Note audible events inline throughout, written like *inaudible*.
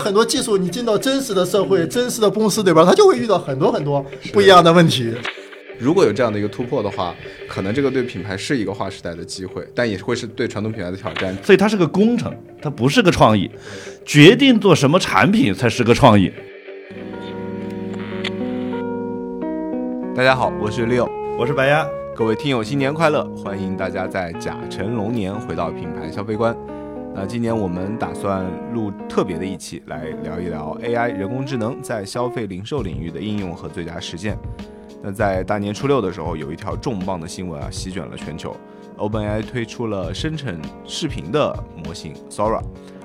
很多技术你进到真实的社会、真实的公司里边，它就会遇到很多很多不一样的问题。如果有这样的一个突破的话，可能这个对品牌是一个划时代的机会，但也会是对传统品牌的挑战。所以它是个工程，它不是个创意。决定做什么产品才是个创意。大家好，我是 Leo，我是白鸭，各位听友新年快乐！欢迎大家在甲辰龙年回到品牌消费观。那今年我们打算录特别的一期，来聊一聊 AI 人工智能在消费零售领域的应用和最佳实践。那在大年初六的时候，有一条重磅的新闻啊，席卷了全球。OpenAI 推出了生成视频的模型 Sora，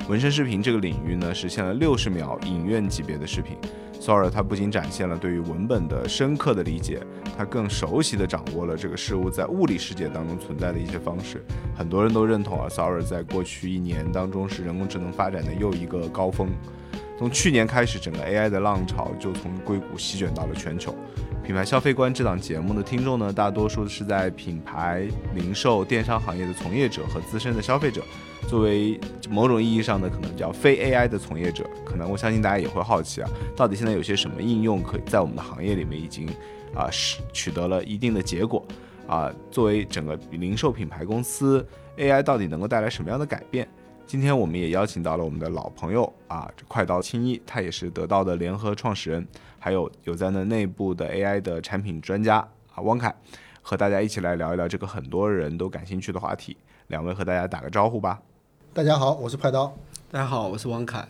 纹身视频这个领域呢，实现了六十秒影院级别的视频。Sora 它不仅展现了对于文本的深刻的理解，它更熟悉的掌握了这个事物在物理世界当中存在的一些方式。很多人都认同啊，Sora 在过去一年当中是人工智能发展的又一个高峰。从去年开始，整个 AI 的浪潮就从硅谷席卷到了全球。品牌消费观这档节目的听众呢，大多数是在品牌、零售、电商行业的从业者和资深的消费者。作为某种意义上的可能叫非 AI 的从业者，可能我相信大家也会好奇啊，到底现在有些什么应用可以在我们的行业里面已经啊是取得了一定的结果啊？作为整个零售品牌公司，AI 到底能够带来什么样的改变？今天我们也邀请到了我们的老朋友啊，快刀青衣，他也是得到的联合创始人。还有有在那内部的 AI 的产品专家啊，汪凯，和大家一起来聊一聊这个很多人都感兴趣的话题。两位和大家打个招呼吧。大家好，我是快刀。大家好，我是王凯。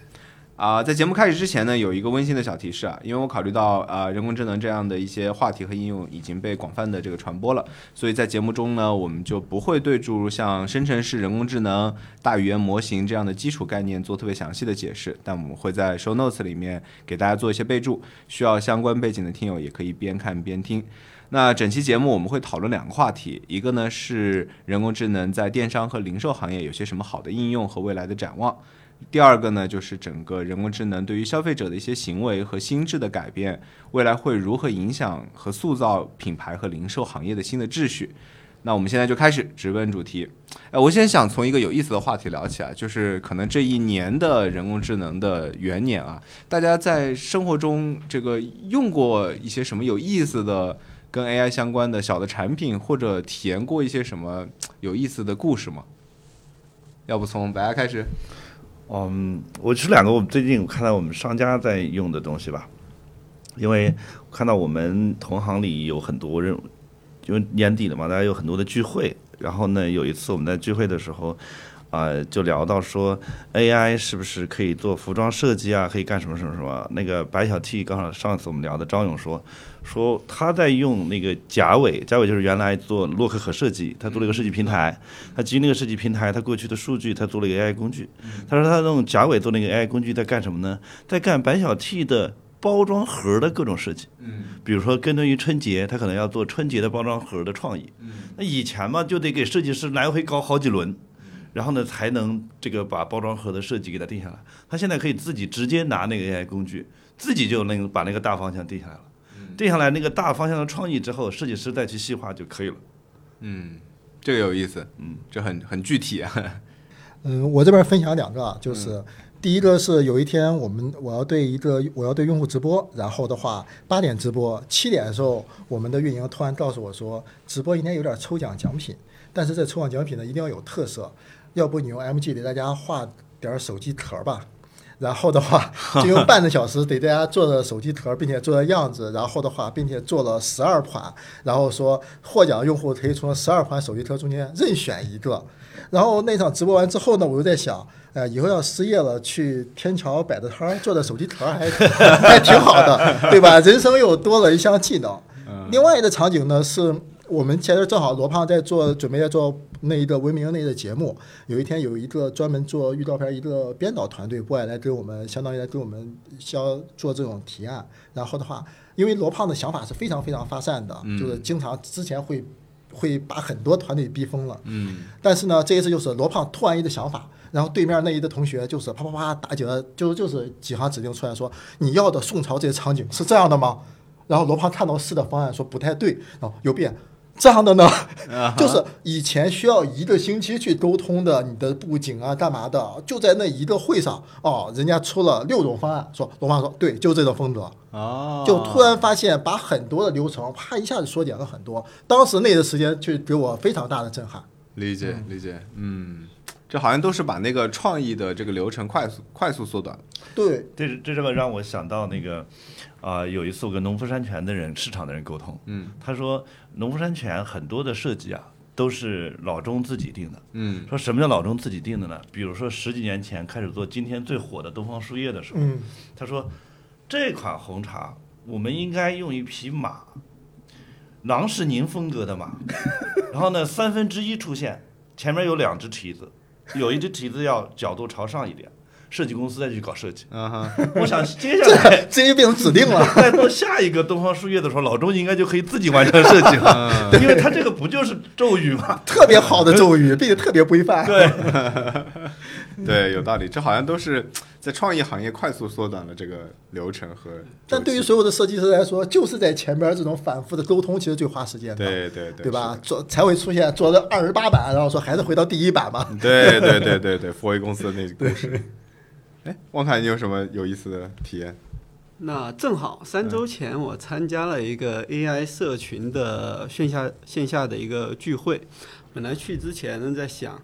啊，在节目开始之前呢，有一个温馨的小提示啊，因为我考虑到啊，人工智能这样的一些话题和应用已经被广泛的这个传播了，所以在节目中呢，我们就不会对诸如像生成式人工智能、大语言模型这样的基础概念做特别详细的解释，但我们会在 show notes 里面给大家做一些备注，需要相关背景的听友也可以边看边听。那整期节目我们会讨论两个话题，一个呢是人工智能在电商和零售行业有些什么好的应用和未来的展望。第二个呢，就是整个人工智能对于消费者的一些行为和心智的改变，未来会如何影响和塑造品牌和零售行业的新的秩序？那我们现在就开始直奔主题。哎，我先想从一个有意思的话题聊起啊，就是可能这一年的人工智能的元年啊，大家在生活中这个用过一些什么有意思的跟 AI 相关的小的产品，或者体验过一些什么 *tsk* 有意思的故事吗？要不从白家开始？嗯，我是两个，我们最近看到我们商家在用的东西吧，因为看到我们同行里有很多人，因为年底了嘛，大家有很多的聚会，然后呢，有一次我们在聚会的时候，啊，就聊到说 AI 是不是可以做服装设计啊，可以干什么什么什么？那个白小 T 刚好上次我们聊的，张勇说。说他在用那个贾伟，贾伟就是原来做洛克可设计，他做了一个设计平台，他基于那个设计平台，他过去的数据，他做了一个 AI 工具。他说他用贾伟做那个 AI 工具在干什么呢？在干白小 T 的包装盒的各种设计。嗯，比如说跟踪于春节，他可能要做春节的包装盒的创意。嗯，那以前嘛，就得给设计师来回搞好几轮，然后呢才能这个把包装盒的设计给它定下来。他现在可以自己直接拿那个 AI 工具，自己就能把那个大方向定下来了。定下来那个大方向的创意之后，设计师再去细化就可以了。嗯，这个有意思。嗯，这很很具体啊。嗯，我这边分享两个，就是第一个是有一天我们我要对一个我要对用户直播，然后的话八点直播，七点的时候我们的运营突然告诉我说，直播应该有点抽奖奖品，但是这抽奖奖品呢一定要有特色，要不你用 MG 给大家画点手机壳吧。然后的话，*laughs* 就用半个小时给大家做的手机壳，并且做的样子。然后的话，并且做了十二款。然后说获奖用户可以从十二款手机壳中间任选一个。然后那场直播完之后呢，我就在想，呃，以后要失业了，去天桥摆个摊儿做的手机壳还 *laughs* 还挺好的，对吧？人生又多了一项技能。另外一个场景呢是。我们前阵正好罗胖在做，准备在做那一个文明类的节目。有一天有一个专门做预告片一个编导团队过来来给我们，相当于来给我们销做这种提案。然后的话，因为罗胖的想法是非常非常发散的，就是经常之前会会把很多团队逼疯了。嗯。但是呢，这一次就是罗胖突然一个想法，然后对面那一个同学就是啪啪啪打几个，就就是几行指令出来说：“你要的宋朝这些场景是这样的吗？”然后罗胖看到是的方案说不太对，然后又变。这样的呢，啊 *laughs* 就是以前需要一个星期去沟通的，你的布景啊，干嘛的，就在那一个会上，哦，人家出了六种方案，说龙妈说对，就这种风格，哦，就突然发现把很多的流程啪一下子缩减了很多，当时那个时间就给我非常大的震撼。理解理解，嗯，这好像都是把那个创意的这个流程快速快速缩短。对，这这这个让我想到那个，啊、有一次我跟农夫山泉的人、市场的人沟通，嗯。他说农夫山泉很多的设计啊都是老钟自己定的。嗯说什么叫老钟自己定的呢？比如说十几年前开始做今天最火的东方树叶的时候，嗯，他说这款红茶我们应该用一匹马，郎世宁风格的马，*laughs* 然后呢三分之一出现，前面有两只蹄子，有一只蹄子要角度朝上一点，设计公司再去搞设计。啊哈，*laughs* 我想接下来这就变成指定了。*laughs* 再做下一个东方树叶的时候，老钟应该就可以自己完成设计了，*laughs* 因为他这个不就是咒语吗？特别好的咒语，并且特别规范。对，对，有道理，这好像都是在创意行业快速缩短了这个流程和。但对于所有的设计师来说，就是在前边这种反复的沟通，其实最花时间的，对对对对吧？做才会出现做了二十八版，然后说还是回到第一版嘛。对对对对对，福威公司的那个故事。哎，汪凯，你有什么有意思的体验？那正好三周前我参加了一个 AI 社群的线下线下的一个聚会，本来去之前呢在想。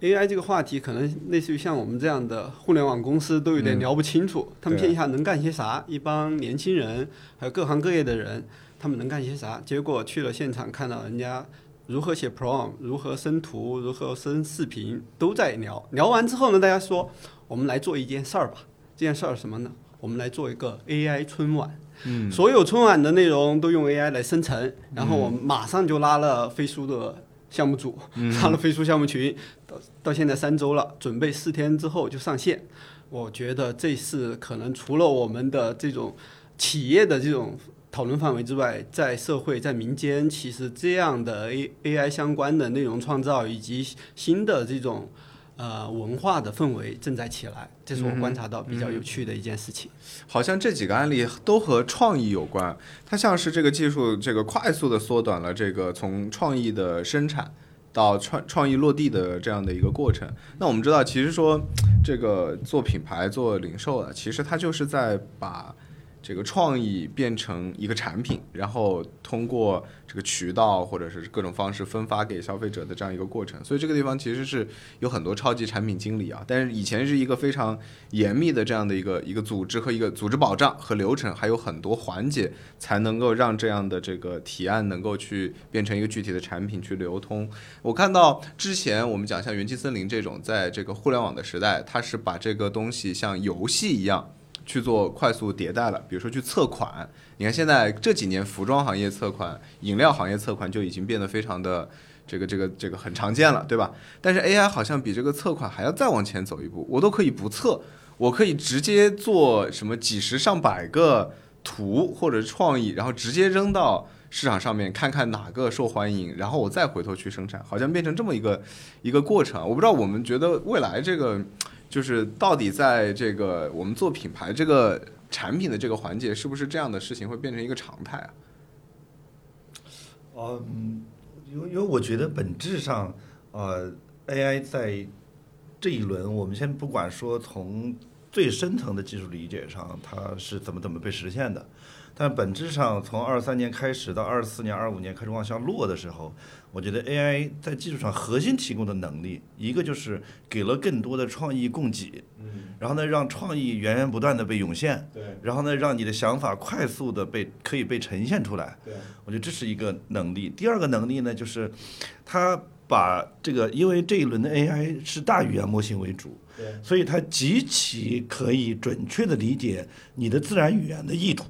AI 这个话题可能类似于像我们这样的互联网公司都有点聊不清楚，他们线下能干些啥？一帮年轻人还有各行各业的人，他们能干些啥？结果去了现场，看到人家如何写 prompt，如何生图，如何生视频，都在聊。聊完之后呢，大家说我们来做一件事儿吧。这件事儿什么呢？我们来做一个 AI 春晚。嗯所有春晚的内容都用 AI 来生成，然后我们马上就拉了飞书的项目组，拉了飞书项目群，到到现在三周了，准备四天之后就上线。我觉得这是可能除了我们的这种企业的这种讨论范围之外，在社会、在民间，其实这样的 A AI 相关的内容创造以及新的这种呃文化的氛围正在起来，这是我观察到比较有趣的一件事情。好像这几个案例都和创意有关，它像是这个技术这个快速的缩短了这个从创意的生产到创创意落地的这样的一个过程。那我们知道，其实说这个做品牌、做零售啊，其实它就是在把这个创意变成一个产品，然后通过这个渠道或者是各种方式分发给消费者的这样一个过程。所以这个地方其实是有很多超级产品经理啊，但是以前是一个非常严密的这样的一个一个组织和一个组织保障和流程，还有很多环节才能够让这样的这个提案能够去变成一个具体的产品去流通。我看到之前我们讲像元气森林这种，在这个互联网的时代，它是把这个东西像游戏一样。去做快速迭代了，比如说去测款，你看现在这几年服装行业测款、饮料行业测款就已经变得非常的这个这个这个很常见了，对吧？但是 AI 好像比这个测款还要再往前走一步，我都可以不测，我可以直接做什么几十上百个图或者创意，然后直接扔到市场上面看看哪个受欢迎，然后我再回头去生产，好像变成这么一个一个过程。我不知道我们觉得未来这个就是到底在这个我们做品牌这个产品的这个环节，是不是这样的事情会变成一个常态啊？嗯，因为因为我觉得本质上，呃，AI 在这一轮，我们先不管说从最深层的技术理解上，它是怎么怎么被实现的，但本质上从二三年开始到二四年、二五年开始往下落的时候，我觉得 AI 在技术上核心提供的能力，一个就是给了更多的创意供给，然后呢，让创意源源不断的被涌现，对然后呢，让你的想法快速的被可以被呈现出来。对，我觉得这是一个能力。第二个能力呢，就是它把这个，因为这一轮的 AI 是大语言模型为主，对，所以它极其可以准确的理解你的自然语言的意图。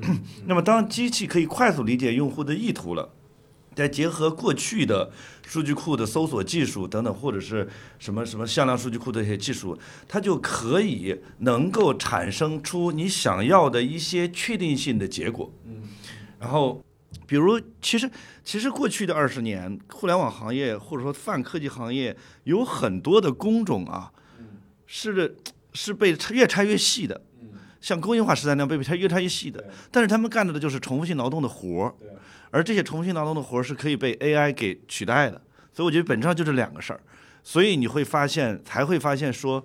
*clears throat* 那么，当机器可以快速理解用户的意图了。再结合过去的数据库的搜索技术等等，或者是什么什么向量数据库的一些技术，它就可以能够产生出你想要的一些确定性的结果。嗯，然后，比如，其实其实过去的二十年，互联网行业或者说泛科技行业有很多的工种啊，是是被越拆越细的。像工业化时代那样被拆越拆越细的，但是他们干的就是重复性劳动的活儿，而这些重复性劳动的活儿是可以被 AI 给取代的。所以我觉得本质上就是两个事儿。所以你会发现，才会发现说，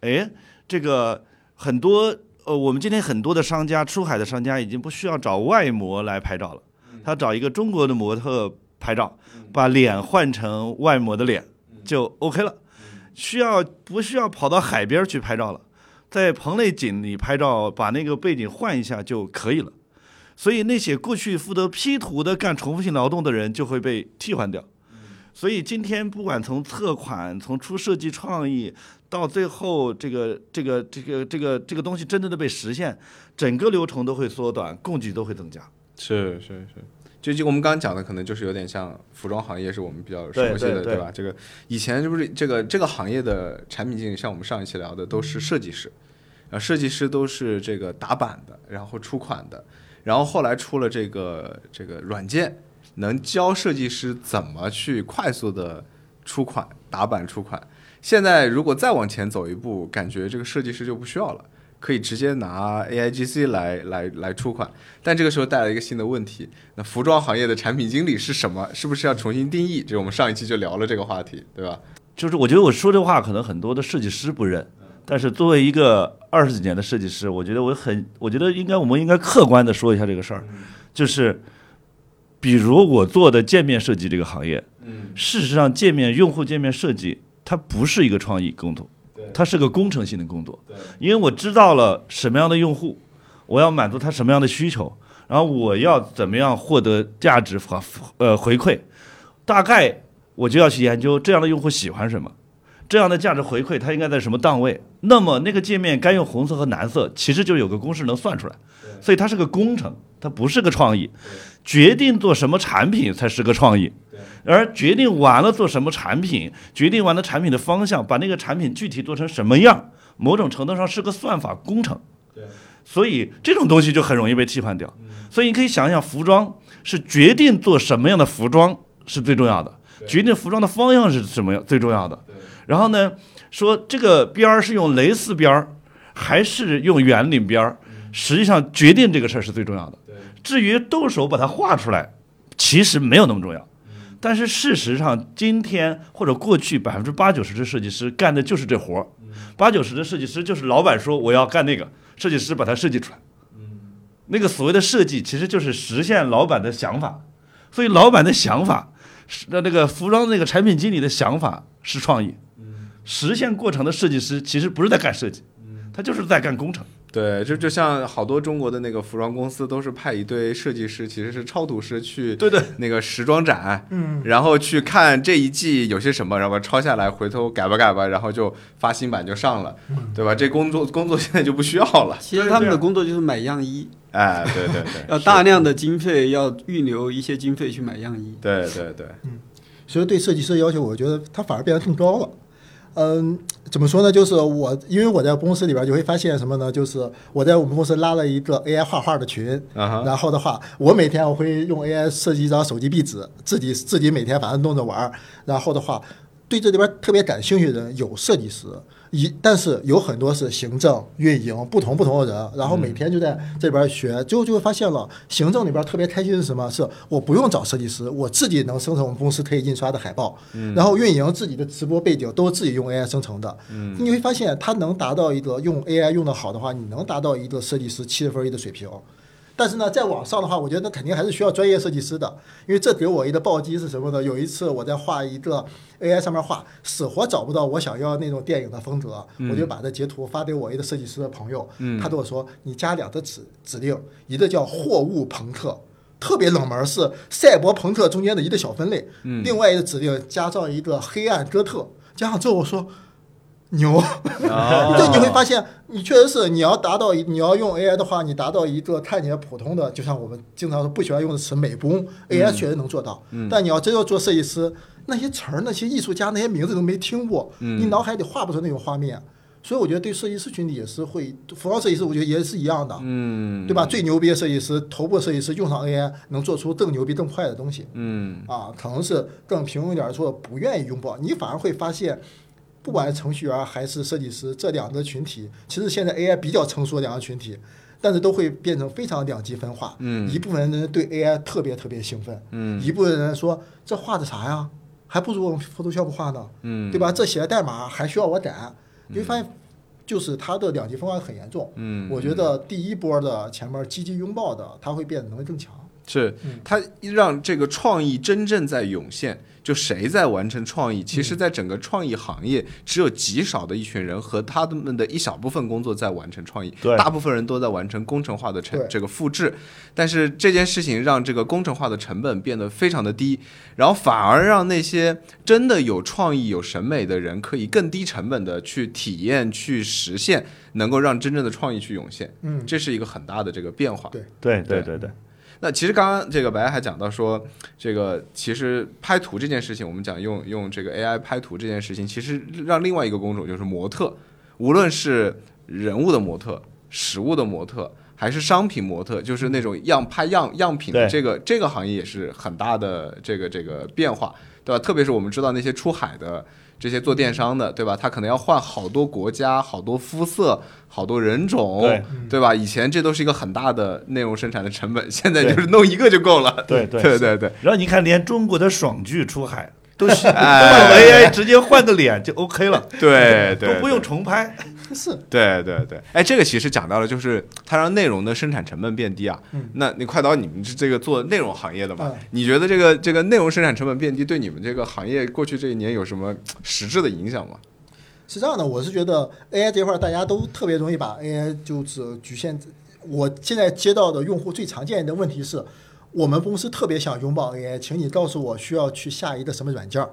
哎，这个很多呃，我们今天很多的商家，出海的商家已经不需要找外模来拍照了，他找一个中国的模特拍照，把脸换成外模的脸就 OK 了，需要不需要跑到海边去拍照了？在棚内景里拍照，把那个背景换一下就可以了。所以那些过去负责 P 图的、干重复性劳动的人就会被替换掉。所以今天不管从测款、从出设计创意，到最后这个这个这个这个这个东西真正的被实现，整个流程都会缩短，供给都会增加。是是是，就就我们刚刚讲的，可能就是有点像服装行业，是我们比较熟悉的，对吧？这个以前是不是这个这个行业的产品经理，像我们上一期聊的，都是设计师，然后设计师都是这个打版的，然后出款的，然后后来出了这个这个软件，能教设计师怎么去快速的出款、打版出款。现在如果再往前走一步，感觉这个设计师就不需要了。可以直接拿 AIGC 来来来出款，但这个时候带来一个新的问题，那服装行业的产品经理是什么？是不是要重新定义？这我们上一期就聊了这个话题，对吧？就是我觉得我说这话可能很多的设计师不认，但是作为一个二十几年的设计师，我觉得我很，我觉得应该我们应该客观的说一下这个事儿，就是比如我做的界面设计这个行业，事实上界面用户界面设计它不是一个创意工作，它是个工程性的工作，因为我知道了什么样的用户，我要满足他什么样的需求，然后我要怎么样获得价值和呃回馈，大概我就要去研究这样的用户喜欢什么，这样的价值回馈它应该在什么档位。那么那个界面该用红色和蓝色，其实就有个公式能算出来，所以它是个工程，它不是个创意。决定做什么产品才是个创意，而决定完了做什么产品，决定完了产品的方向，把那个产品具体做成什么样，某种程度上是个算法工程。所以这种东西就很容易被替换掉。所以你可以想想，服装是决定做什么样的服装是最重要的，决定服装的方向是什么样最重要的。然后呢，说这个边儿是用蕾丝边儿还是用圆领边儿，实际上决定这个事儿是最重要的。至于动手把它画出来，其实没有那么重要。但是事实上，今天或者过去百分之八九十的设计师干的就是这活儿，八九十的设计师就是老板说我要干那个，设计师把它设计出来。那个所谓的设计，其实就是实现老板的想法。所以老板的想法，是那那个服装那个产品经理的想法是创意，实现过程的设计师其实不是在干设计，他就是在干工程。对，就就像好多中国的那个服装公司都是派一堆设计师，其实是超图师去对对那个时装展，嗯，然后去看这一季有些什么，然后抄下来，回头改吧改吧，然后就发新版就上了，对吧？这工作工作现在就不需要了。其实他们的工作就是买样衣，哎，对对对，*laughs* 要大量的经费，要预留一些经费去买样衣。对对对，嗯所以对设计师的要求，我觉得他反而变得更高了。嗯，怎么说呢？就是我，因为我在公司里边就会发现什么呢？就是我在我们公司拉了一个 AI 画画的群，然后的话，我每天我会用 AI 设计一张手机壁纸，自己自己每天反正弄着玩儿。然后的话，对这里边特别感兴趣的人有设计师，一但是有很多是行政、运营不同不同的人，然后每天就在这边学，最后就会发现了，行政里边特别开心是什么？是我不用找设计师，我自己能生成我们公司可以印刷的海报，然后运营自己的直播背景都是自己用 AI 生成的，你会发现它能达到一个用 AI 用的好的话，你能达到一个设计师七十分一的水平。但是呢，在网上的话，我觉得那肯定还是需要专业设计师的，因为这给我一个暴击是什么呢？有一次我在画一个 AI 上面画，死活找不到我想要那种电影的风格，我就把这截图发给我一个设计师的朋友，他对我说：“你加两个指指令，一个叫货物朋克。”特别冷门是赛博朋克中间的一个小分类，另外一个指令加上一个黑暗哥特，加上之后我说牛，哦 *laughs* 就你会发现，你确实是你要达到，你要用 AI 的话，你达到一个看起来普通的，就像我们经常说不喜欢用的词美工，AI 确实能做到。但你要真要做设计师，那些词儿、那些艺术家、那些名字都没听过，你脑海里画不出那种画面。所以我觉得对设计师群体也是会，服装设计师我觉得也是一样的，嗯，对吧？最牛逼的设计师，头部设计师用上 AI 能做出更牛逼、更快的东西。嗯，啊，可能是更平庸一点儿说不愿意拥抱，你反而会发现，不管是程序员还是设计师这两个群体，其实现在 AI 比较成熟的两个群体，但是都会变成非常两极分化。嗯一部分人对 AI 特别特别兴奋，嗯一部分人说这画的啥呀，还不如我们 Photoshop 画呢，嗯对吧？这写的代码还需要我改，你会发现，就是它的两极分化很严重。嗯我觉得第一波的前面积极拥抱的，它会变得能力更强。是嗯它让这个创意真正在涌现。就谁在完成创意，其实，在整个创意行业，只有极少的一群人和他们的一小部分工作在完成创意，对大部分人都在完成工程化的成这个复制。但是这件事情让这个工程化的成本变得非常的低，然后反而让那些真的有创意、有审美的人，可以更低成本的去体验、去实现，能够让真正的创意去涌现。嗯，这是一个很大的这个变化。对对对对对，那其实刚刚这个白还讲到说，这个其实拍图这件事情，我们讲用用这个 AI 拍图这件事情，其实让另外一个工种就是模特，无论是人物的模特、实物的模特，还是商品模特，就是那种样拍样样品的这个这个行业也是很大的这个这个变化，对吧？特别是我们知道那些出海的。这些做电商的，对吧？他可能要换好多国家、好多肤色、好多人种，对对吧？以前这都是一个很大的内容生产的成本，现在就是弄一个就够了。*laughs* 对对对对对，然后你看，连中国的爽剧出海都是 *laughs* 哎都用 AI 直接换个脸就 OK 了，对对，都不用重拍。*laughs* 是对对对，哎，这个其实讲到了，就是它让内容的生产成本变低啊。嗯那你快刀，你们是这个做内容行业的嘛？嗯你觉得这个这个内容生产成本变低，对你们这个行业过去这一年有什么实质的影响吗？是这样的，我是觉得 AI 这块大家都特别容易把 AI 就是局限。我现在接到的用户最常见的问题是，我们公司特别想拥抱 AI，请你告诉我需要去下一个什么软件儿。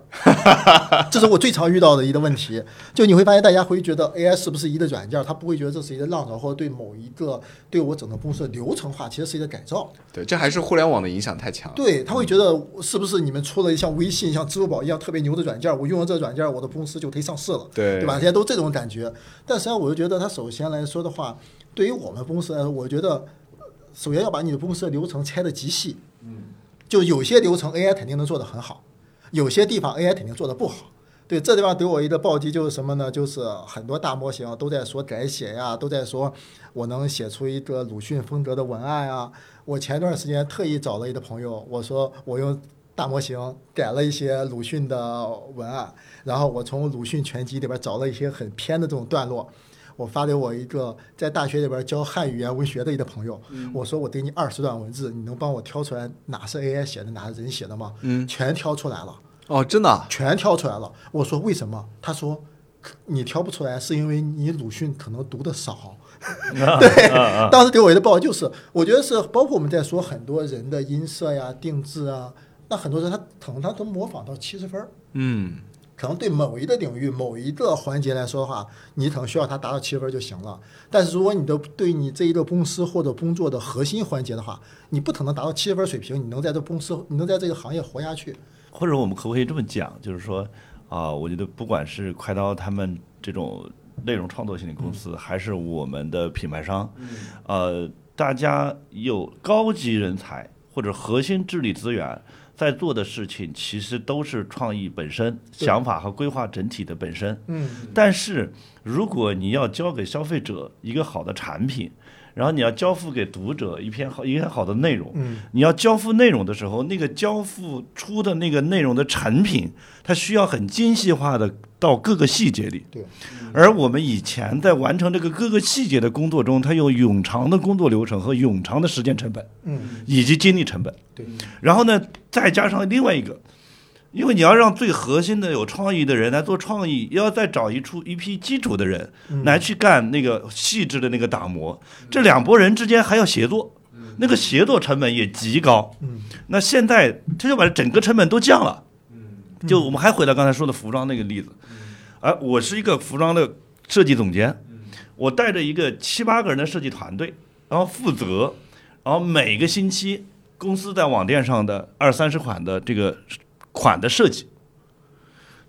*laughs* 这是我最常遇到的一个问题。就你会发现，大家会觉得 AI 是不是一个软件儿，他不会觉得这是一个浪潮，或者对某一个对我整个公司的流程化其实是一个改造。对，这还是互联网的影响太强。对，他会觉得是不是你们出了像微信、像支付宝一样特别牛的软件儿，我用了这个软件儿，我的公司就可以上市了。对对吧？现在都这种感觉。但实际上，我就觉得它首先来说的话，对于我们公司来说，我觉得首先要把你的公司的流程拆得极细。嗯，就有些流程 AI 肯定能做得很好，有些地方 AI 肯定做得不好。对，这地方给我一个暴击就是什么呢？就是很多大模型都在说改写呀，都在说我能写出一个鲁迅风格的文案啊。我前段时间特意找了一个朋友，我说我用大模型改了一些鲁迅的文案，然后我从鲁迅全集里边找了一些很偏的这种段落，我发给我一个在大学里边教汉语言文学的一个朋友，我说我给你二十段文字，你能帮我挑出来哪是 AI 写的，哪是人写的吗？嗯，全挑出来了。哦，真的啊、全挑出来了。我说为什么？他说你挑不出来是因为你鲁迅可能读的少。*laughs* 对，*laughs* 当时给我一个报就是，我觉得是包括我们在说很多人的音色呀、定制啊，那很多人他可能他都模仿到七十分儿。嗯，可能对某一个领域、某一个环节来说的话，你可能需要它达到七分就行了。但是如果你的对你这一个公司或者工作的核心环节的话，你不可能达到七分水平，你能在这公司、你能在这个行业活下去。或者我们可不可以这么讲，就是说啊、我觉得不管是快刀他们这种内容创作型的公司，还是我们的品牌商，呃，大家有高级人才或者核心智力资源。在做的事情其实都是创意本身、想法和规划整体的本身。嗯，但是如果你要交给消费者一个好的产品，然后你要交付给读者一篇好一篇好的内容，嗯，你要交付内容的时候，那个交付出的那个内容的产品，它需要很精细化的到各个细节里。对。而我们以前在完成这个各个细节的工作中，它有冗长的工作流程和冗长的时间成本嗯，以及精力成本。对。然后呢，再加上另外一个，因为你要让最核心的有创意的人来做创意，要再找一出一批基础的人来去干那个细致的那个打磨，这两拨人之间还要协作，那个协作成本也极高。嗯，那现在他就把整个成本都降了。就我们还回到刚才说的服装那个例子，而我是一个服装的设计总监，我带着一个七八个人的设计团队，然后负责，然后每个星期公司在网店上的二三十款的这个款的设计。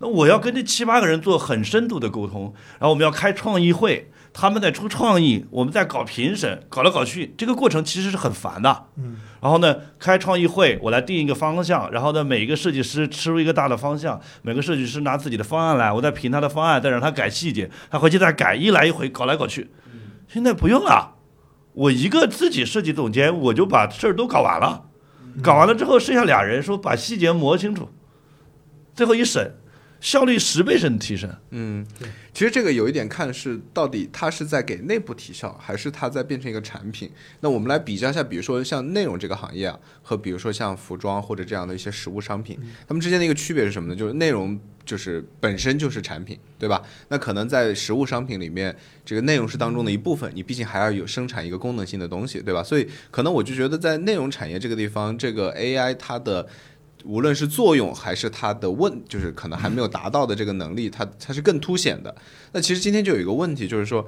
那我要跟这七八个人做很深度的沟通，然后我们要开创意会，他们在出创意，我们在搞评审，搞来搞去，这个过程其实是很烦的。嗯，然后呢，开创意会，我来定一个方向，然后呢，每一个设计师吃出一个大的方向，每个设计师拿自己的方案来，我再评他的方案，再让他改细节，他回去再改，一来一回，搞来搞去。现在不用了，我一个自己设计总监，我就把事儿都搞完了，搞完了之后剩下俩人说把细节磨清楚，最后一审，效率十倍甚至提升。嗯，其实这个有一点看是到底它是在给内部提效，还是它在变成一个产品。那我们来比较一下，比如说像内容这个行业啊，和比如说像服装或者这样的一些实物商品，它们之间的一个区别是什么呢？就是内容就是本身就是产品，对吧？那可能在实物商品里面，这个内容是当中的一部分，你毕竟还要有生产一个功能性的东西，对吧？所以可能我就觉得在内容产业这个地方，这个 AI 它的。无论是作用还是它的问，就是可能还没有达到的这个能力，它它是更凸显的。那其实今天就有一个问题，就是说，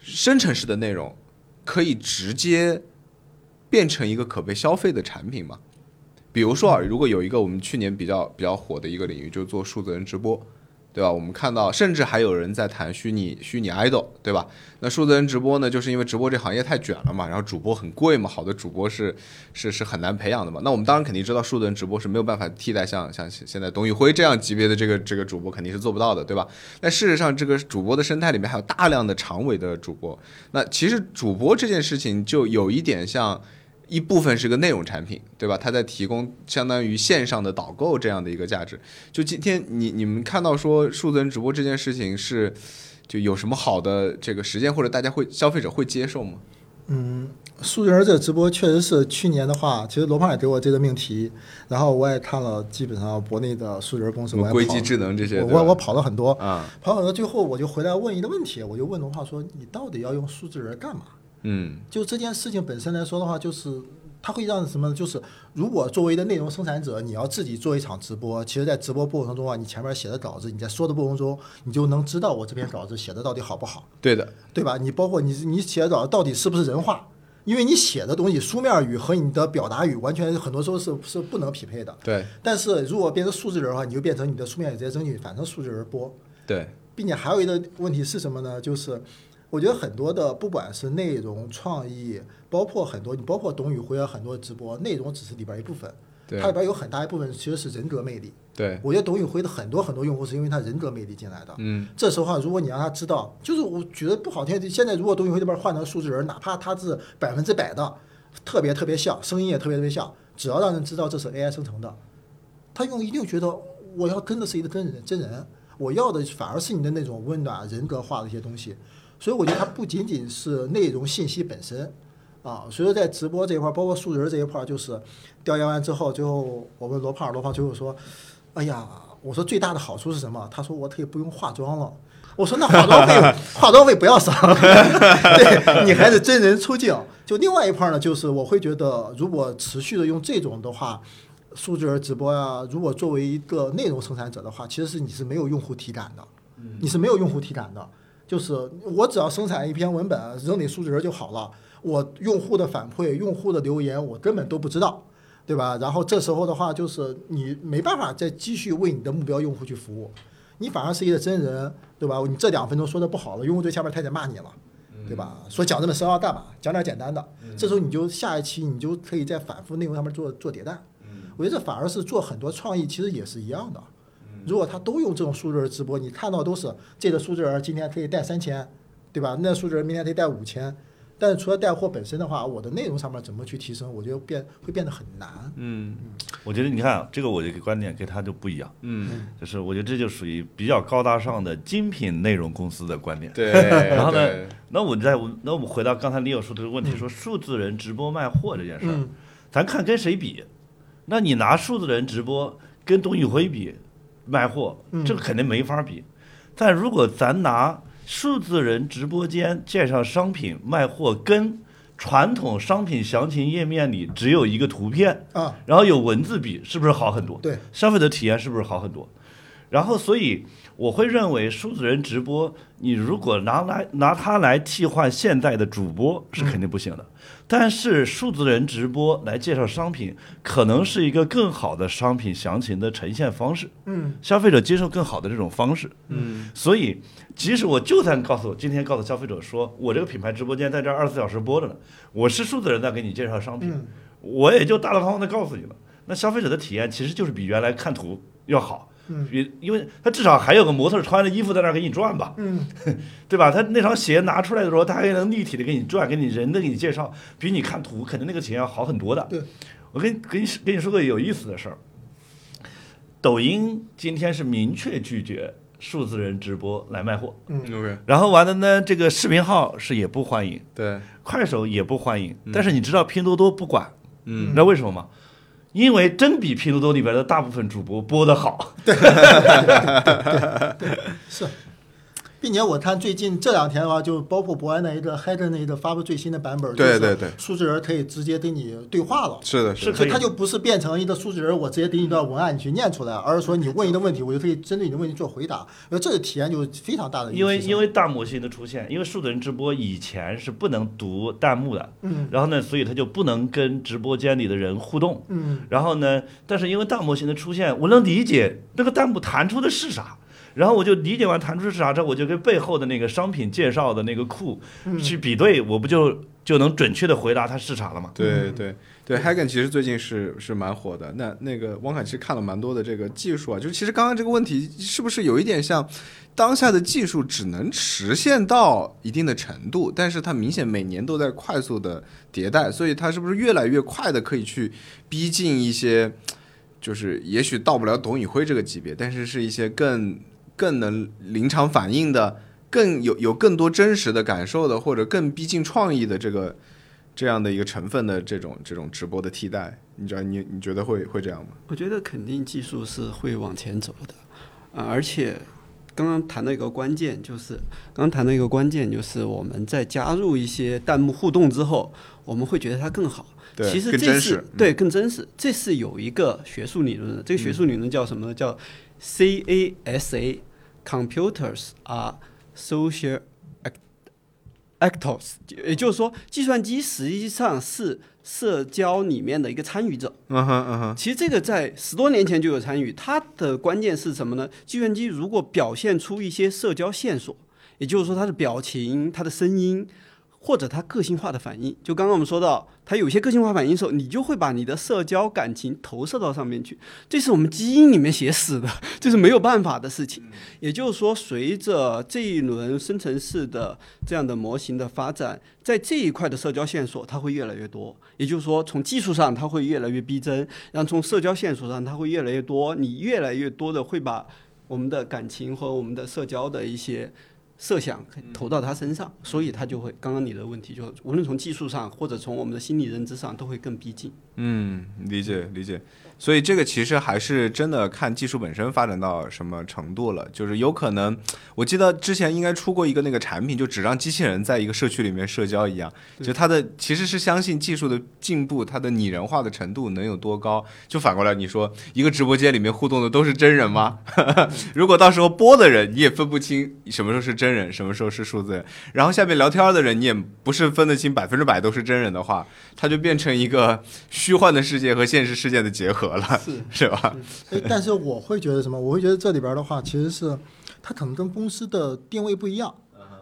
生成式的内容可以直接变成一个可被消费的产品吗？比如说啊，如果有一个我们去年比较比较火的一个领域，就做数字人直播。对吧？我们看到，甚至还有人在谈虚拟虚拟 idol，对吧？那数字人直播呢？就是因为直播这行业太卷了嘛，然后主播很贵嘛，好的主播是是是很难培养的嘛。那我们当然肯定知道，数字人直播是没有办法替代像像现在董宇辉这样级别的这个这个主播肯定是做不到的，对吧？但事实上，这个主播的生态里面还有大量的长尾的主播。那其实主播这件事情就有一点像。一部分是个内容产品，对吧？它在提供相当于线上的导购这样的一个价值。就今天你你们看到说数字人直播这件事情是，就有什么好的这个实践，或者大家会消费者会接受吗？嗯，数字人这个直播确实是去年的话，其实罗胖也给我这个命题，然后我也看了基本上国内的数字人公司，我硅基智能这些，我我跑了很多啊，跑很多，最后我就回来问一个问题，我就问罗胖说：“你到底要用数字人干嘛？”嗯，就这件事情本身来说的话，就是它会让什么？就是如果作为一个内容生产者，你要自己做一场直播，其实，在直播过程中啊，你前面写的稿子，你在说的过程中，你就能知道我这篇稿子写的到底好不好，对的，对吧？你包括你你写的稿子到底是不是人话？因为你写的东西书面语和你的表达语完全很多时候是是不能匹配的。对。但是如果变成数字人的话，你就变成你的书面语直接扔进去，反正数字人播。对。并且还有一个问题是什么呢？就是。我觉得很多的，不管是内容创意，包括很多，你包括董宇辉啊，很多直播内容只是里边一部分，它里边有很大一部分其实是人格魅力。对，我觉得董宇辉的很多很多用户是因为他人格魅力进来的。嗯，这时候啊，如果你让他知道，就是我觉得不好听，现在如果董宇辉这边换成数字人，哪怕他是百分之百的特别特别像，声音也特别特别像，只要让人知道这是 AI 生成的，他用一定觉得我要跟的是一个真人真人，我要的反而是你的那种温暖人格化的一些东西。所以我觉得它不仅仅是内容信息本身，啊，所以说在直播这一块，包括数人这一块，就是调研完之后，最后我问罗胖，罗胖最后说：“哎呀，我说最大的好处是什么？”他说：“我可以不用化妆了。”我说：“那化妆费，*laughs* 化妆费不要省，*laughs* 对你还是真人出镜。”就另外一块呢，就是我会觉得，如果持续的用这种的话，数字人直播呀，如果作为一个内容生产者的话，其实是你是没有用户体感的，你是没有用户体感的。就是我只要生产一篇文本扔给数字人就好了，我用户的反馈、用户的留言我根本都不知道，对吧？然后这时候的话，就是你没办法再继续为你的目标用户去服务，你反而是一个真人，对吧？你这两分钟说的不好了，用户在下面开始骂你了，对吧？说讲这么深奥干嘛？讲点简单的，这时候你就下一期你就可以在反复内容上面做做迭代。我觉得这反而是做很多创意，其实也是一样的。如果他都用这种数字人直播，你看到都是这个数字人今天可以带三千，对吧？那数字人明天可以带五千，但是除了带货本身的话，我的内容上面怎么去提升，我觉得变会变得很难。嗯，我觉得你看这个，我这个观点跟他就不一样。嗯，就是我觉得这就属于比较高大上的精品内容公司的观点。对。*laughs* 然后呢，那我在那我们回到刚才李友说的问题，说数字人直播卖货这件事儿，咱看跟谁比？那你拿数字人直播跟董宇辉比？卖货，这个肯定没法比。但如果咱拿数字人直播间介绍商品卖货，跟传统商品详情页面里只有一个图片啊，然后有文字比，是不是好很多？对，消费者体验是不是好很多？然后，所以我会认为数字人直播，你如果拿来拿它来替换现在的主播是肯定不行的。但是数字人直播来介绍商品，可能是一个更好的商品详情的呈现方式。嗯，消费者接受更好的这种方式。嗯，所以即使我就算告诉今天告诉消费者说，我这个品牌直播间在这二十四小时播着呢，我是数字人在给你介绍商品，我也就大大方方的告诉你了。那消费者的体验其实就是比原来看图要好。嗯。比因为他至少还有个模特穿着衣服在那儿给你转吧，嗯，*laughs* 对吧？他那双鞋拿出来的时候，他还能立体的给你转，给你人的给你介绍，比你看图肯定那个钱要好很多的。对，我跟跟你跟你说个有意思的事儿，抖音今天是明确拒绝数字人直播来卖货，嗯。OK，然后完了呢，这个视频号是也不欢迎，对，快手也不欢迎，但是你知道拼多多不管，嗯。你知道为什么吗？因为真比拼多多里边的大部分主播播的好，对是。并且我看最近这两天的话，就包括博安那一个 h e d 那一个发布最新的版本，对对对，数字人可以直接跟你对话了。是的，是的，所以它就不是变成一个数字人，我直接给你一段文案，你去念出来，而是说你问一个问题，我就可以针对你的问题做回答。那这个体验就非常大的因为因为大模型的出现，因为数字人直播以前是不能读弹幕的，嗯然后呢，所以他就不能跟直播间里的人互动，嗯然后呢，但是因为大模型的出现，我能理解那个弹幕弹出的是啥。然后我就理解完弹出是啥之后，我就跟背后的那个商品介绍的那个库嗯去比对，我不就就能准确的回答它是啥了吗？对对对 h a g e n 其实最近是是蛮火的。那那个汪凯其实看了蛮多的这个技术啊，就是其实刚刚这个问题是不是有一点像当下的技术只能实现到一定的程度，但是它明显每年都在快速的迭代，所以它是不是越来越快的可以去逼近一些，就是也许到不了董宇辉这个级别，但是是一些更更能临场反应的。更有有更多真实的感受的，或者更逼近创意的这个这样的一个成分的这种这种直播的替代，你知道你你觉得会会这样吗？我觉得肯定技术是会往前走的，啊、而且刚刚谈到一个关键，就是刚刚谈到一个关键，就是我们在加入一些弹幕互动之后，我们会觉得它更好。对，其实这是，对更真实，这是有一个学术理论的。这个学术理论叫什么呢？叫 CASA，Computers are social act- actors，也就是说，计算机实际上是社交里面的一个参与者。嗯哼嗯哼，其实这个在十多年前就有参与，它的关键是什么呢？计算机如果表现出一些社交线索，也就是说它的表情、它的声音，或者它个性化的反应，就刚刚我们说到，它有些个性化反应的时候，你就会把你的社交感情投射到上面去，这是我们基因里面写死的，*laughs* 这是没有办法的事情。也就是说，随着这一轮生成式的这样的模型的发展，在这一块的社交线索它会越来越多。也就是说，从技术上它会越来越逼真，然后从社交线索上它会越来越多，你越来越多的会把我们的感情和我们的社交的一些设想投到他身上，所以他就会刚刚你的问题就无论从技术上或者从我们的心理认知上都会更逼近。嗯，理解理解。所以这个其实还是真的看技术本身发展到什么程度了，就是有可能，我记得之前应该出过一个那个产品，就只让机器人在一个社区里面社交一样，就它的其实是相信技术的进步，它的拟人化的程度能有多高。就反过来你说，一个直播间里面互动的都是真人吗？*laughs* 如果到时候播的人你也分不清什么时候是真人，什么时候是数字人，然后下面聊天的人你也不是分得清百分之百都是真人的话，它就变成一个虚幻的世界和现实世界的结合了，是是吧？哎，但是我会觉得什么？我会觉得这里边的话，其实是它可能跟公司的定位不一样，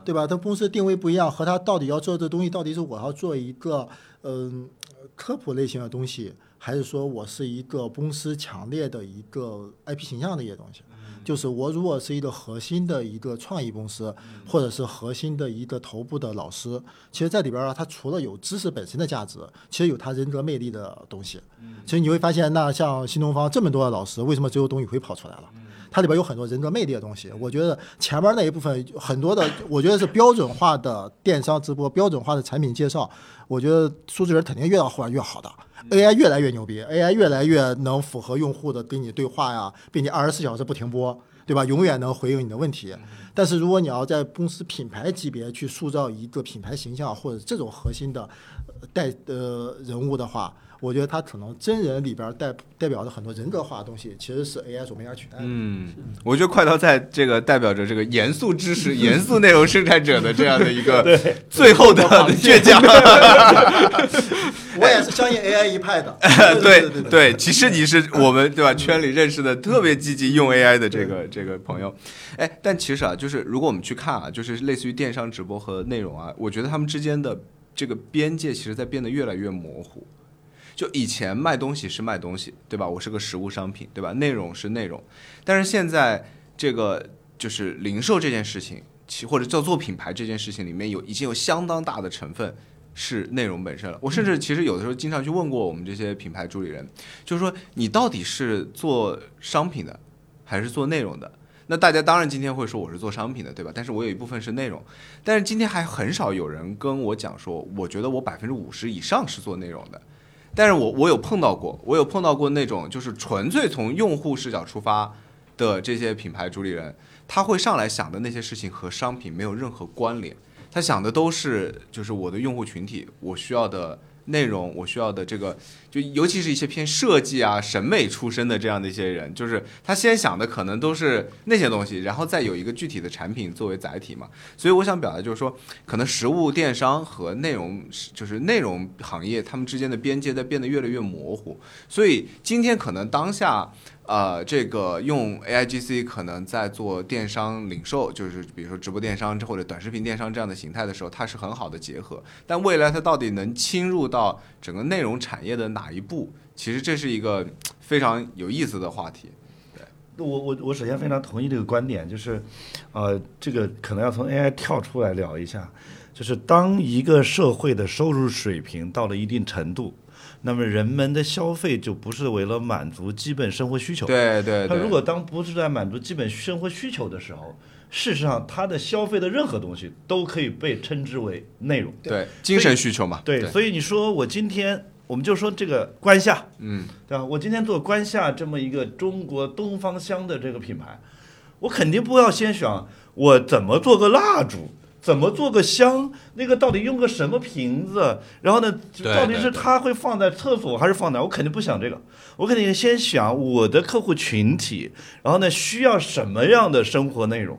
对吧？它公司的定位不一样，和它到底要做这东西，到底是我要做一个嗯、科普类型的东西，还是说我是一个公司强烈的一个 IP 形象的一些东西？就是我如果是一个核心的一个创意公司，或者是核心的一个头部的老师，其实在里边儿啊，它除了有知识本身的价值，其实有它人格魅力的东西。其实你会发现，那像新东方这么多的老师，为什么只有董宇辉跑出来了？它里边有很多人格魅力的东西。我觉得前面那一部分很多的，我觉得是标准化的电商直播、标准化的产品介绍。我觉得数字人肯定越到后来越好的，AI 越来越牛逼，AI 越来越能符合用户的跟你对话呀，并且二十四小时不停播，对吧？永远能回应你的问题。但是如果你要在公司品牌级别去塑造一个品牌形象或者这种核心的呃代呃人物的话，我觉得他可能真人里边代代表的很多人格化的东西，其实是 AI 所没法取代的。嗯，我觉得快刀在这个代表着这个严肃知识、*laughs* 严肃内容生产者的这样的一个 *laughs* 最后的倔强。*laughs* 我也是相信 AI 一派的。对对对对，其实你是我们对吧圈里认识的特别积极用 AI 的这个这个朋友，哎，但其实啊，就是如果我们去看啊，就是类似于电商直播和内容啊，我觉得他们之间的这个边界其实在变得越来越模糊。就以前卖东西是卖东西，对吧？我是个实物商品，对吧？内容是内容，但是现在这个就是零售这件事情，其或者叫做品牌这件事情里面有已经有相当大的成分是内容本身了。我甚至其实有的时候经常去问过我们这些品牌主理人，就是说你到底是做商品的还是做内容的？那大家当然今天会说我是做商品的，对吧？但是我有一部分是内容，但是今天还很少有人跟我讲说，我觉得我百分之五十以上是做内容的。但是我我有碰到过，我有碰到过那种就是纯粹从用户视角出发的这些品牌主理人，他会上来想的那些事情和商品没有任何关联，他想的都是就是我的用户群体，我需要的内容，我需要的这个，就尤其是一些偏设计啊、审美出身的这样的一些人，就是他先想的可能都是那些东西，然后再有一个具体的产品作为载体嘛。所以我想表达就是说，可能实物电商和内容就是内容行业他们之间的边界在变得越来越模糊。所以今天可能当下。呃，这个用 AIGC 可能在做电商零售，就是比如说直播电商或者短视频电商这样的形态的时候，它是很好的结合。但未来它到底能侵入到整个内容产业的哪一步？其实这是一个非常有意思的话题。对我我我首先非常同意这个观点，就是，呃，这个可能要从 AI 跳出来聊一下，就是当一个社会的收入水平到了一定程度。那么人们的消费就不是为了满足基本生活需求。对对。他如果当不是在满足基本生活需求的时候，事实上他的消费的任何东西都可以被称之为内容。对，精神需求嘛。对，所以你说我今天，我们就说这个关夏，嗯，对吧？我今天做关夏这么一个中国东方香的这个品牌，我肯定不要先想我怎么做个蜡烛。怎么做个香？那个到底用个什么瓶子？然后呢，到底是它会放在厕所还是放哪？我肯定不想这个，我肯定先想我的客户群体，然后呢需要什么样的生活内容。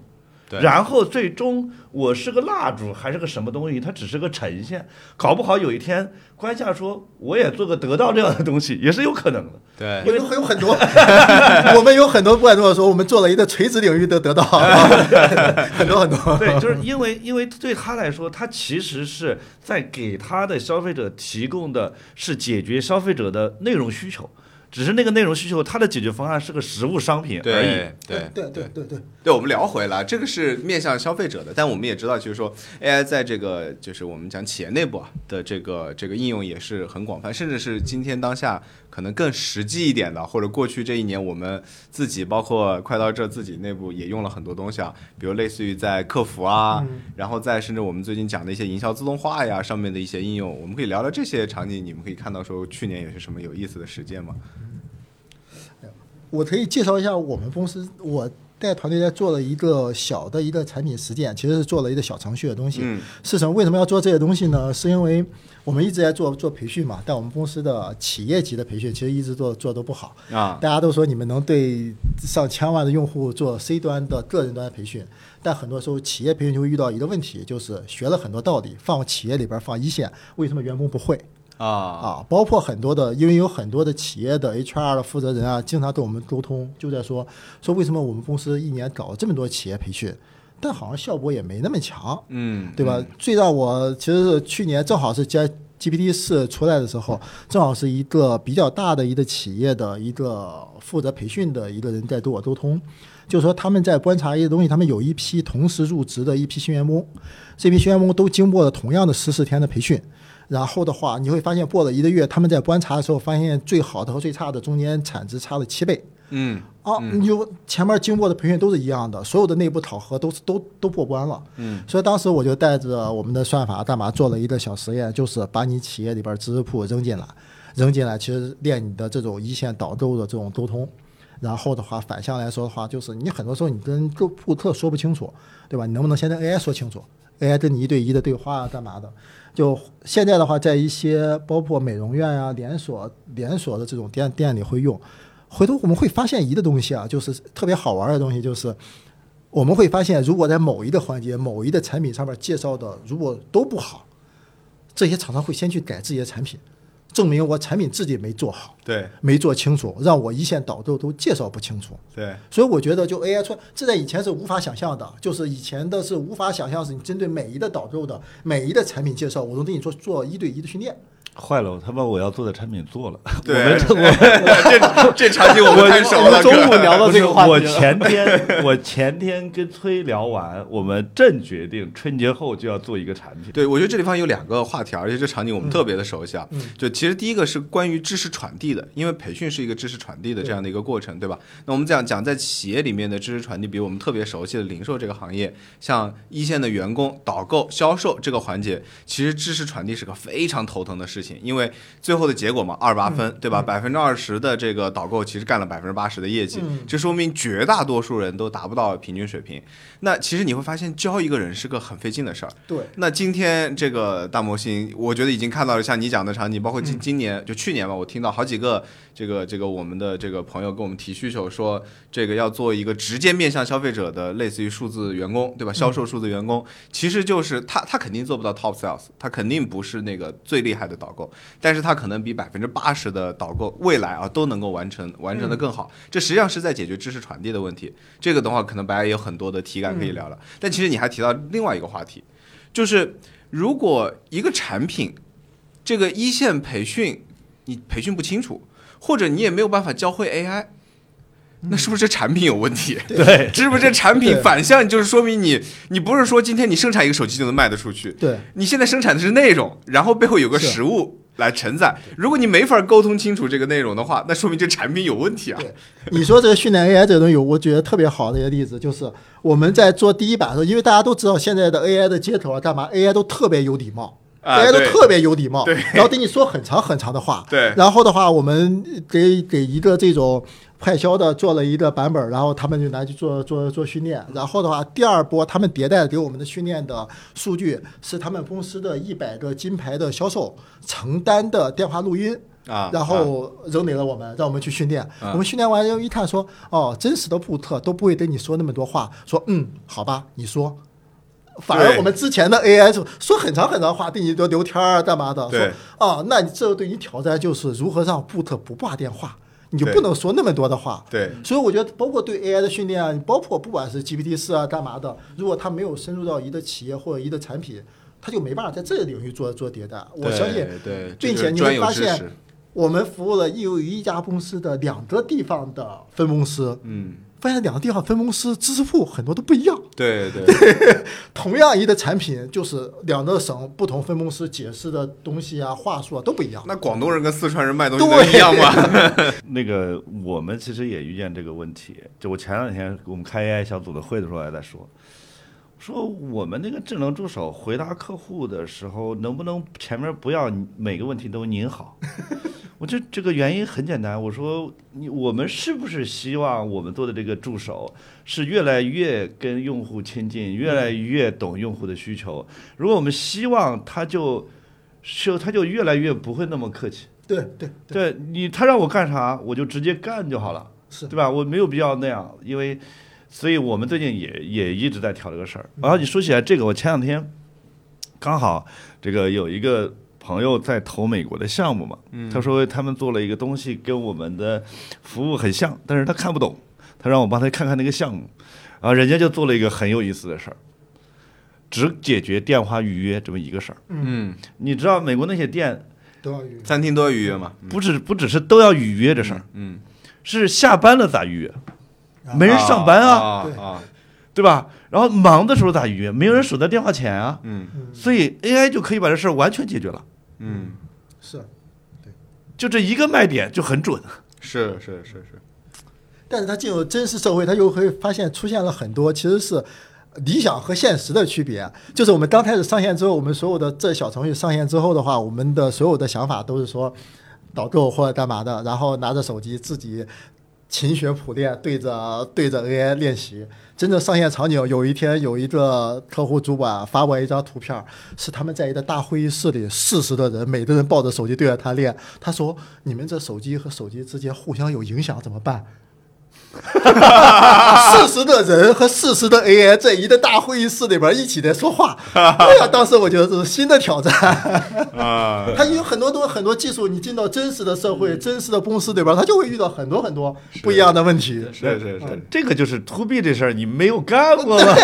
然后最终我是个蜡烛还是个什么东西？它只是个呈现，搞不好有一天关夏说我也做个得到这样的东西也是有可能的。对，因为有很多，*laughs* 我们有很多不管怎么说，我们做了一个垂直领域的得到，*laughs* 很多很多。对，就是因为因为对他来说，他其实是在给他的消费者提供的是解决消费者的内容需求。只是那个内容需求，它的解决方案是个实物商品而已。对对对对对。对，我们聊回来，这个是面向消费者的，但我们也知道，就是说 AI 在这个就是我们讲企业内部啊的这个这个应用也是很广泛，甚至是今天当下可能更实际一点的，或者过去这一年我们自己包括快到这自己内部也用了很多东西啊，比如类似于在客服啊，然后再甚至我们最近讲的一些营销自动化呀上面的一些应用，我们可以聊聊这些场景，你们可以看到说去年有些什么有意思的实践吗？我可以介绍一下我们公司，我带团队在做了一个小的一个产品实践，其实是做了一个小程序的东西。是什么？为什么要做这些东西呢？是因为我们一直在做做培训嘛，但我们公司的企业级的培训其实一直做做都不好啊。大家都说你们能对上千万的用户做 C 端的个人端培训，但很多时候企业培训就会遇到一个问题，就是学了很多道理，放企业里边放一线，为什么员工不会？啊啊，包括很多的，因为有很多的企业的 HR 的负责人啊，经常跟我们沟通，就在说说为什么我们公司一年搞了这么多企业培训，但好像效果也没那么强，嗯，对吧？最让我其实是去年正好是 G GPT 四出来的时候，正好是一个比较大的一个企业的一个负责培训的一个人在跟我沟通，就说他们在观察一些东西，他们有一批同时入职的一批新员工，这批新员工都经过了同样的十四天的培训。然后的话，你会发现过了一个月，他们在观察的时候，发现最好的和最差的中间产值差了七倍。嗯，啊，你就前面经过的培训都是一样的，所有的内部考核都是都都过关了。嗯，所以当时我就带着我们的算法代码做了一个小实验，就是把你企业里边知识库扔进来，扔进来，其实练你的这种一线导购的这种沟通。然后的话，反向来说的话，就是你很多时候你跟顾顾客说不清楚，对吧？你能不能先跟 AI 说清楚？AI 跟你一对一的对话啊，干嘛的？就现在的话，在一些包括美容院啊、连锁连锁的这种店店里会用。回头我们会发现一个东西啊，就是特别好玩的东西，就是我们会发现，如果在某一个环节、某一个产品上面介绍的如果都不好，这些厂商会先去改自己的产品。证明我产品自己没做好，对，没做清楚，让我一线导购都介绍不清楚，对，所以我觉得就 AI 出，这在以前是无法想象的，就是以前的是无法想象，是你针对每一个导购的每一个产品介绍，我都给你做做一对一的训练，坏了，他把我要做的产品做了。对，我们这 *laughs* 这场景我们太熟了。中午聊到这个话题我前天 *laughs* 我前天跟崔聊完，我们正决定春节后就要做一个产品。对，我觉得这地方有两个话题，而且这场景我们特别的熟悉啊。嗯就其实第一个是关于知识传递的，因为培训是一个知识传递的这样的一个过程，对吧？那我们讲讲在企业里面的知识传递，比如我们特别熟悉的零售这个行业，像一线的员工导购、销售这个环节，其实知识传递是个非常头疼的事情，因为最后的结果嘛，二八分，对吧？百分之二十的这个导购其实干了百分之八十的业绩，嗯这说明绝大多数人都达不到平均水平。那其实你会发现，教一个人是个很费劲的事儿。对，那今天这个大模型，我觉得已经看到了像你讲的场景，包括今今年就去年吧，我听到好几个这个这个我们的这个朋友跟我们提需求说，这个要做一个直接面向消费者的，类似于数字员工，对吧？销售数字员工，其实就是他他肯定做不到 top sales，他肯定不是那个最厉害的导购，但是它可能比百分之八十的导购未来啊都能够完成完成的更好。这实际上是在解决知识传递的问题。这个的话，可能白也有很多的体感可以聊了。但其实你还提到另外一个话题，就是如果一个产品这个一线培训你培训不清楚，或者你也没有办法教会 AI。那是不是这产品有问题？*laughs* 对，是不是这产品反向就是说明你，你不是说今天你生产一个手机就能卖得出去，对，你现在生产的是内容，然后背后有个实物来承载。如果你没法沟通清楚这个内容的话，那说明这产品有问题啊。对你说这个训练 AI 这个东西，我觉得特别好的一个例子就是我们在做第一版的时候，因为大家都知道现在的 AI 的接头啊，干嘛 AI 都特别有礼貌。啊 AI 都特别有礼貌，对然后给你说很长很长的话，对然后的话，我们给给一个这种快销的做了一个版本，然后他们就拿去做做做训练，然后的话，第二波他们迭代给我们的训练的数据是他们公司的一百个金牌的销售承担的电话录音，啊，然后扔给了我们，让我们去训练。啊。我们训练完之后一看说，哦，真实的布特都不会跟你说那么多话，说嗯，好吧，你说。反而我们之前的 AI 是说很长很长话，对你都聊天儿干嘛的，对。说啊，那你这对你挑战就是如何让布特不挂电话，你就不能说那么多的话。对。所以我觉得，包括对 AI 的训练啊，包括不管是 GPT 四啊干嘛的，如果它没有深入到一个企业或者一个产品，它就没办法在这个领域做做迭代。我相信对，并且你会发现我们服务了有一家公司的两个地方的分公司，嗯，发现两个地方分公司知识库很多都不一样。对对对 *laughs* 同样一个产品，就是两个省不同分公司解释的东西啊、话术啊都不一样。那广东人跟四川人卖东西对能一样吗？*laughs* 那个我们其实也遇见这个问题。就我前两天我们开 AI 小组的会的时候还在说，说我们那个智能助手回答客户的时候，能不能前面不要每个问题都您好？*laughs* 我这这个原因很简单，我说你我们是不是希望我们做的这个助手是越来越跟用户亲近，越来越懂用户的需求？如果我们希望他就，就他就越来越不会那么客气。对对对你，他让我干啥，我就直接干就好了，是对吧？我没有必要那样，因为，所以我们最近也也一直在挑这个事儿。然后你说起来这个，我前两天刚好这个有一个朋友在投美国的项目嘛，他说他们做了一个东西跟我们的服务很像，但是他看不懂，他让我帮他看看那个项目，然后人家就做了一个很有意思的事儿，只解决电话预约这么一个事儿。嗯，你知道美国那些店都要预约餐厅都要预约吗？不只不只是都要预约这事儿。嗯，是下班了咋预约？没人上班啊，啊对啊，对吧？然后忙的时候咋预约？没有人守在电话前啊，嗯所以 AI 就可以把这事儿完全解决了。嗯，是，对就这一个卖点就很准。是是是是，但是它进入真实社会，它又会发现出现了很多其实是理想和现实的区别。就是我们刚开始上线之后，我们所有的这小程序上线之后的话，我们的所有的想法都是说导购或者干嘛的，然后拿着手机自己勤学苦练，对着对着 AI 练习。真正上线场景，有一天有一个客户主管发过来一张图片，是他们在一个大会议室里，四十的人，每个人抱着手机对着他练。他说：“你们这手机和手机之间互相有影响怎么办？” *laughs* 四十的人和四十的 AI 在一个大会议室里边一起在说话。*laughs* 哎呀，当时我觉得这是新的挑战。*laughs* 啊，它有很多东很多技术，你进到真实的社会、真实的公司里边，他就会遇到很多很多不一样的问题。是是是，这个就是 to B 这事儿，你没有干过吗？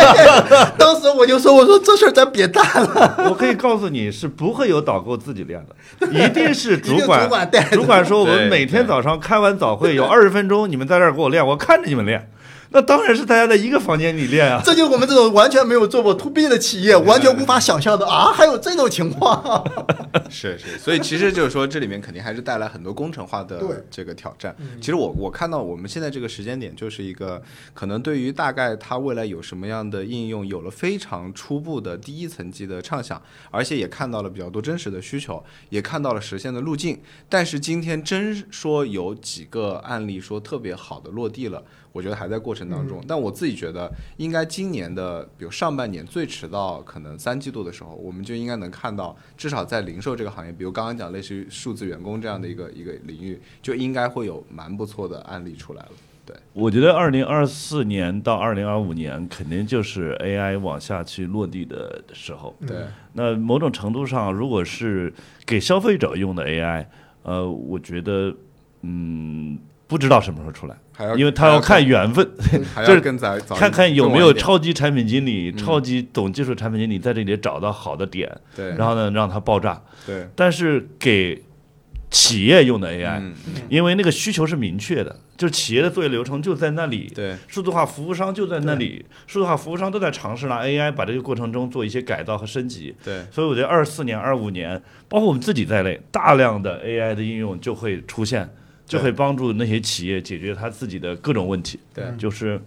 当时我就说：“我说这事儿咱别干了。我可以告诉你是不会有导购自己练的，一定是主管主管带主管说我们每天早上开完早会有二十分钟，你们在这儿给我练，我看着你们练。那当然是大家在一个房间里练啊。这就是我们这种完全没有做过 to B 的企业，完全无法想象的啊！还有这种情况。*laughs* *laughs* 是是，所以其实就是说，这里面肯定还是带来很多工程化的这个挑战。其实我我看到我们现在这个时间点，就是一个可能对于大概它未来有什么样的应用，有了非常初步的第一层级的畅想，而且也看到了比较多真实的需求，也看到了实现的路径。但是今天真说有几个案例说特别好的落地了。我觉得还在过程当中，但我自己觉得应该今年的，比如上半年最迟到可能三季度的时候，我们就应该能看到，至少在零售这个行业，比如刚刚讲类似于数字员工这样的一个一个领域，就应该会有蛮不错的案例出来了。对，我觉得二零二四年到二零二五年肯定就是 AI 往下去落地的时候。对，那某种程度上，如果是给消费者用的 AI，呃，我觉得，嗯，不知道什么时候出来，还要因为他要看缘分，还 *laughs* 就是要更早早看看有没有超级产品经理、超级懂技术产品经理在这里找到好的点，对然后呢让它爆炸。对但是给企业用的 AI，、嗯因为那个需求是明确的，就是企业的作业流程就在那里，对数字化服务商就在那里，数字化服务商都在尝试拿 AI 把这个过程中做一些改造和升级。对所以我觉得二四年、二五年，包括我们自己在内，大量的 AI 的应用就会出现，就会帮助那些企业解决他自己的各种问题。对就是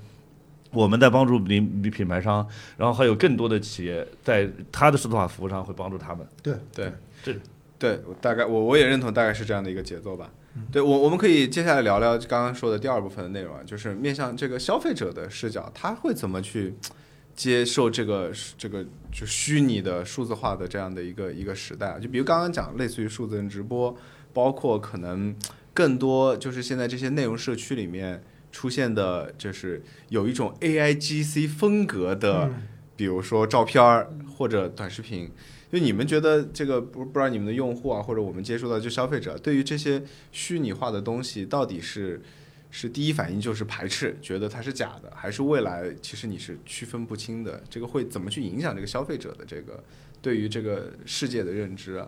我们在帮助品品牌商，然后还有更多的企业在他的数字化服务上会帮助他们。对，对，这对，我大概我我也认同，大概是这样的一个节奏吧。对我，我们可以接下来聊聊刚刚说的第二部分的内容啊，就是面向这个消费者的视角，他会怎么去接受这个这个就虚拟的数字化的这样的一个一个时代啊？就比如刚刚讲，类似于数字人直播，包括可能更多就是现在这些内容社区里面出现的，就是有一种 AIGC 风格的，比如说照片儿或者短视频。就你们觉得这个不不知道你们的用户啊，或者我们接触到就消费者，对于这些虚拟化的东西，到底是是第一反应就是排斥，觉得它是假的，还是未来其实你是区分不清的？这个会怎么去影响这个消费者的这个对于这个世界的认知啊？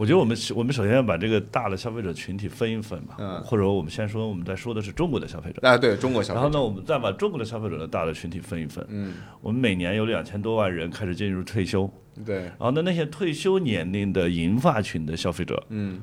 我觉得我们我们首先要把这个大的消费者群体分一分吧，嗯。或者我们先说我们在说的是中国的消费者，啊，对中国消费者，然后呢，我们再把中国的消费者的大的群体分一分。嗯，我们每年有两千多万人开始进入退休，对，然后呢，那些退休年龄的银发群的消费者，嗯。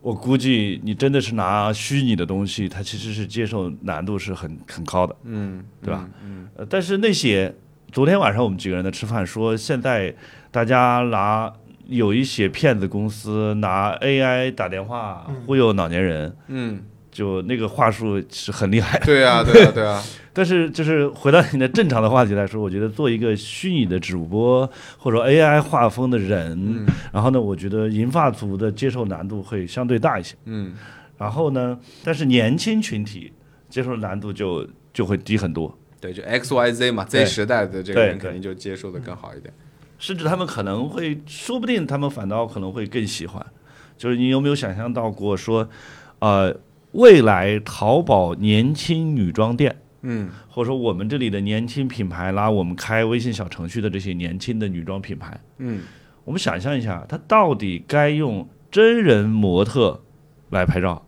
我估计你真的是拿虚拟的东西，它其实是接受难度是很很高的。嗯，对吧？嗯？呃，但是那些昨天晚上我们几个人在吃饭说，现在大家拿有一些骗子公司拿 AI 打电话忽悠老年人，嗯，就那个话术是很厉害的。对啊，*laughs* 对啊，对啊，但是就是回到你的正常的话题来说，我觉得做一个虚拟的主播或者 AI 画风的人，嗯然后呢，我觉得银发族的接受难度会相对大一些。嗯然后呢，但是年轻群体接受难度就就会低很多。对，就 X Y Z 嘛，Z 时代的这个对人肯定就接受的更好一点。甚至他们可能会，说不定他们反倒可能会更喜欢。就是你有没有想象到过说，呃，未来淘宝年轻女装店，嗯。或者说我们这里的年轻品牌拉我们开微信小程序的这些年轻的女装品牌，嗯。我们想象一下，它到底该用真人模特来拍照，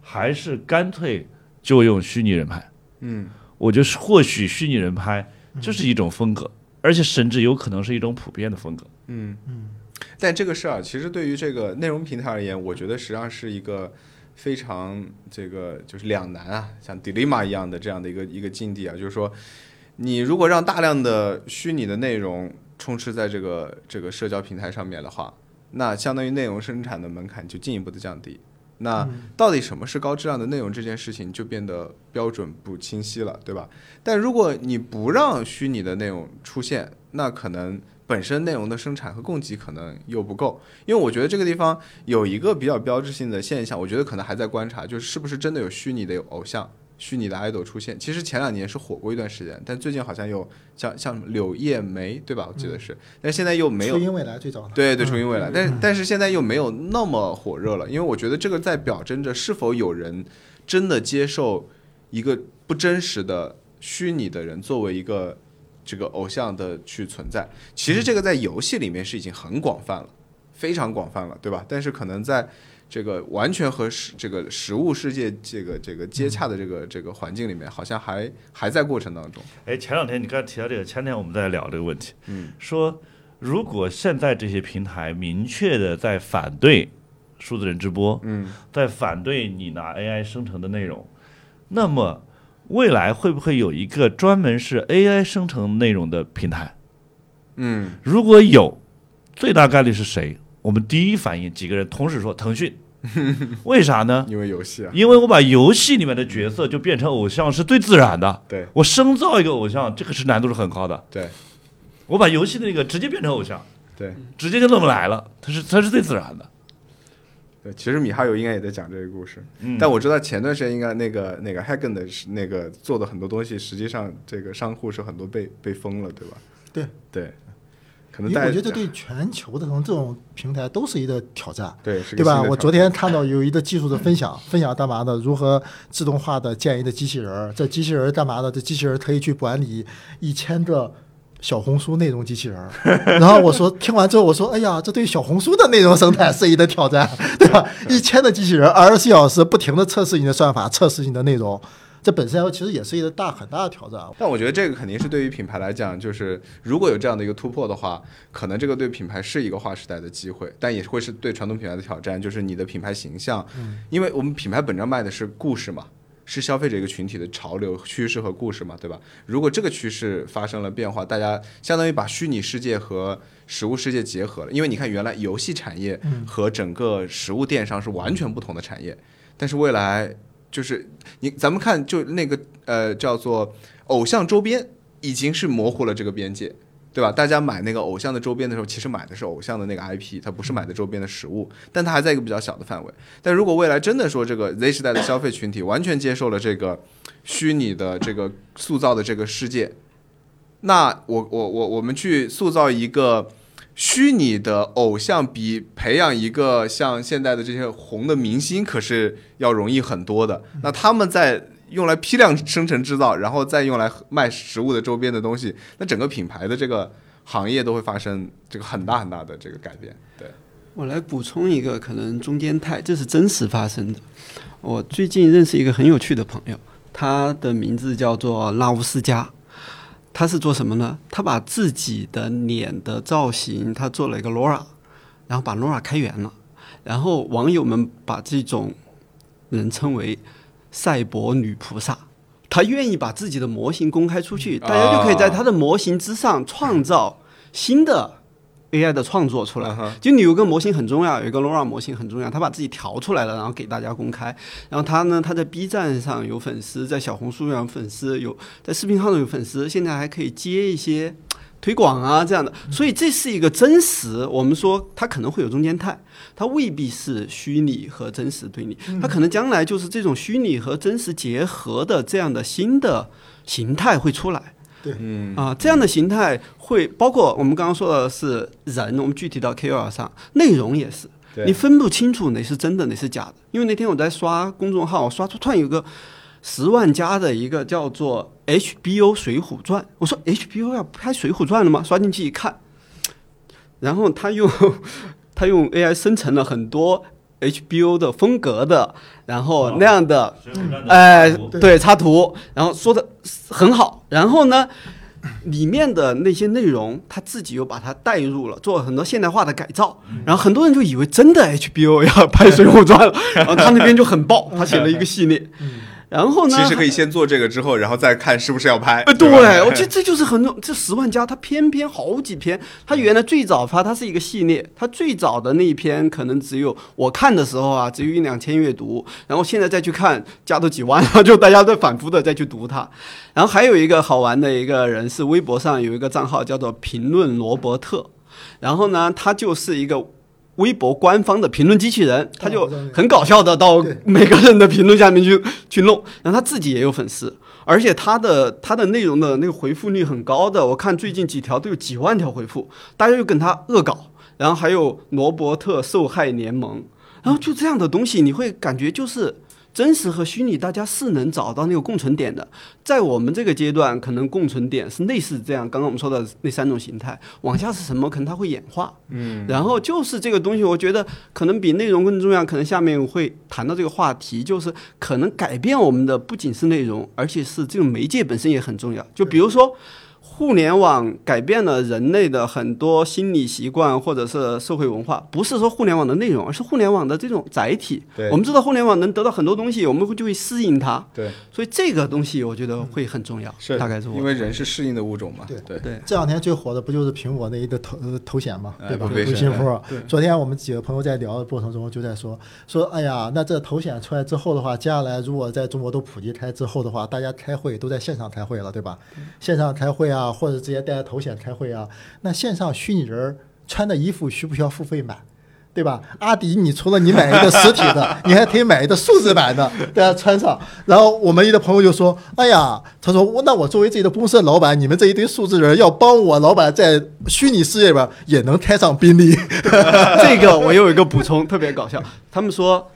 还是干脆就用虚拟人拍？嗯。我觉得或许虚拟人拍就是一种风格，而且甚至有可能是一种普遍的风格。嗯嗯。但这个事儿，其实对于这个内容平台而言，我觉得实际上是一个非常这个就是两难啊，像 dilemma 一样的这样的一个一个境地啊，就是说，你如果让大量的虚拟的内容充斥在这个这个社交平台上面的话，那相当于内容生产的门槛就进一步的降低。那到底什么是高质量的内容这件事情就变得标准不清晰了，对吧？但如果你不让虚拟的内容出现，那可能本身内容的生产和供给可能又不够。因为我觉得这个地方有一个比较标志性的现象，我觉得可能还在观察，就是是不是真的有虚拟的偶像、虚拟的 idol 出现。其实前两年是火过一段时间，但最近好像又像像柳叶梅对吧？我记得是，但现在又没有初音未来最早的，对对，初音未来，但是但是现在又没有那么火热了，因为我觉得这个在表征着是否有人真的接受一个不真实的虚拟的人作为一个这个偶像的去存在。其实这个在游戏里面是已经很广泛了，非常广泛了，对吧？但是可能在这个完全和实这个实物世界这个这个接洽的这个这个环境里面，好像还还在过程当中。哎，前两天你刚才提到这个，前天我们在聊这个问题，嗯，说如果现在这些平台明确的在反对数字人直播，嗯，在反对你拿 AI 生成的内容，那么未来会不会有一个专门是 AI 生成内容的平台？嗯，如果有，最大概率是谁？我们第一反应几个人同时说腾讯，*laughs* 为啥呢？因为游戏啊，因为我把游戏里面的角色就变成偶像是最自然的。对我深造一个偶像，这个是难度是很高的。对我把游戏的那个直接变成偶像，对直接就那么来了，它是它是最自然的。对，其实米哈游应该也在讲这个故事。嗯但我知道前段时间应该那个那个 Hagen 的是那个做的很多东西，实际上这个商户是很多被被封了，对吧？对对，可能因为我觉得对全球的可能这种平台都是一个挑战。对对吧？我昨天看到有一个技术的分享，分享干嘛的？如何自动化的建一个机器人儿？这机器人儿干嘛的？这机器人儿可以去管理一千个小红书内容机器人儿。然后我说，听完之后我说，哎呀，这对小红书的内容生态是一个挑战，对吧？一千的机器人，二十四小时不停的测试你的算法，测试你的内容，这本身其实也是一个大很大的挑战。但我觉得这个肯定是对于品牌来讲，就是如果有这样的一个突破的话，可能这个对品牌是一个划时代的机会，但也会是对传统品牌的挑战，就是你的品牌形象，因为我们品牌本质上卖的是故事嘛。是消费者一个群体的潮流趋势和故事嘛，对吧？如果这个趋势发生了变化，大家相当于把虚拟世界和实物世界结合了。因为你看，原来游戏产业和整个实物电商是完全不同的产业，但是未来就是你咱们看，就那个呃叫做偶像周边，已经是模糊了这个边界，对吧？大家买那个偶像的周边的时候，其实买的是偶像的那个 IP，它不是买的周边的实物，但它还在一个比较小的范围。但如果未来真的说这个 Z 时代的消费群体完全接受了这个虚拟的这个塑造的这个世界，那我我我我们去塑造一个虚拟的偶像，比培养一个像现在的这些红的明星可是要容易很多的。那他们在用来批量生成制造，然后再用来卖食物的周边的东西，那整个品牌的这个行业都会发生这个很大很大的这个改变。对，我来补充一个可能中间态，这是真实发生的。我最近认识一个很有趣的朋友，他的名字叫做拉乌斯加。他是做什么呢？他把自己的脸的造型，他做了一个 LoRa，然后把 LoRa 开源了，然后网友们把这种人称为赛博女菩萨。他愿意把自己的模型公开出去，大家就可以在他的模型之上创造新的 AI 的创作出来。嗯哼就你有个模型很重要，有一个 LoRa 模型很重要，他把自己调出来了，然后给大家公开。然后他呢，他在 B 站上有粉丝，在小红书上有粉丝，有在视频号上有粉丝，现在还可以接一些推广啊这样的。所以这是一个真实，我们说它可能会有中间态，它未必是虚拟和真实对立，它可能将来就是这种虚拟和真实结合的这样的新的形态会出来。嗯。啊，这样的形态会包括我们刚刚说的是人，我们具体到 KOL 上，内容也是，你分不清楚哪是真的，哪是假的。因为那天我在刷公众号，我刷出突然有个十万加的一个叫做 HBO《水浒传》，我说 HBO 要拍《水浒传》了吗？刷进去一看，然后他用 *laughs* 他用 AI 生成了很多 HBO 的风格的，然后那样的哎，对插图，然后说的很好，然后呢，里面的那些内容他自己又把它带入了，做了很多现代化的改造，然后很多人就以为真的 HBO 要拍《水浒传》了，*laughs* 然后他那边就很爆，他写了一个系列，然后呢，其实可以先做这个之后，然后再看是不是要拍。呃，对对，我觉得这就是很多，这十万加，它偏偏好几篇，它原来最早发它是一个系列，它最早的那一篇可能只有我看的时候啊，只有一两千阅读，然后现在再去看，加都几万了，就大家在反复的再去读它。*laughs* 然后还有一个好玩的一个人是微博上有一个账号叫做评论罗伯特，然后呢，他就是一个。微博官方的评论机器人，他就很搞笑的到每个人的评论下面去去弄，*laughs* 然后他自己也有粉丝，而且他的他的内容的那个回复率很高的，我看最近几条都有几万条回复，大家就跟他恶搞，然后还有罗伯特受害联盟，然后就这样的东西，你会感觉就是。真实和虚拟，大家是能找到那个共存点的。在我们这个阶段，可能共存点是类似这样，刚刚我们说的那三种形态。往下是什么？可能它会演化。嗯，然后就是这个东西，我觉得可能比内容更重要。可能下面会谈到这个话题，就是可能改变我们的不仅是内容，而且是这种媒介本身也很重要。就比如说。互联网改变了人类的很多心理习惯或者是社会文化，不是说互联网的内容，而是互联网的这种载体。对我们知道互联网能得到很多东西，我们会就会适应它。对，所以这个东西我觉得会很重要，是大概是我因为人是适应的物种嘛。对对对这两天最火的不就是苹果那一个头呃头衔嘛，哎对吧？微信符对。昨天我们几个朋友在聊的过程中就在说说，哎呀，那这头衔出来之后的话，接下来如果在中国都普及开之后的话，大家开会都在线上开会了，对吧？线上开会啊，或者直接带着头显开会啊，那线上虚拟人儿穿的衣服需不需要付费买？对吧？阿迪，你除了你买一个实体的，*laughs* 你还可以买一个数字版的，大家穿上。然后我们一个朋友就说：“哎呀，他说我那我作为自己的公司的老板，你们这一堆数字人要帮我老板在虚拟世界里边也能开上宾利。*laughs* 这个我又有一个补充，特别搞笑。他们说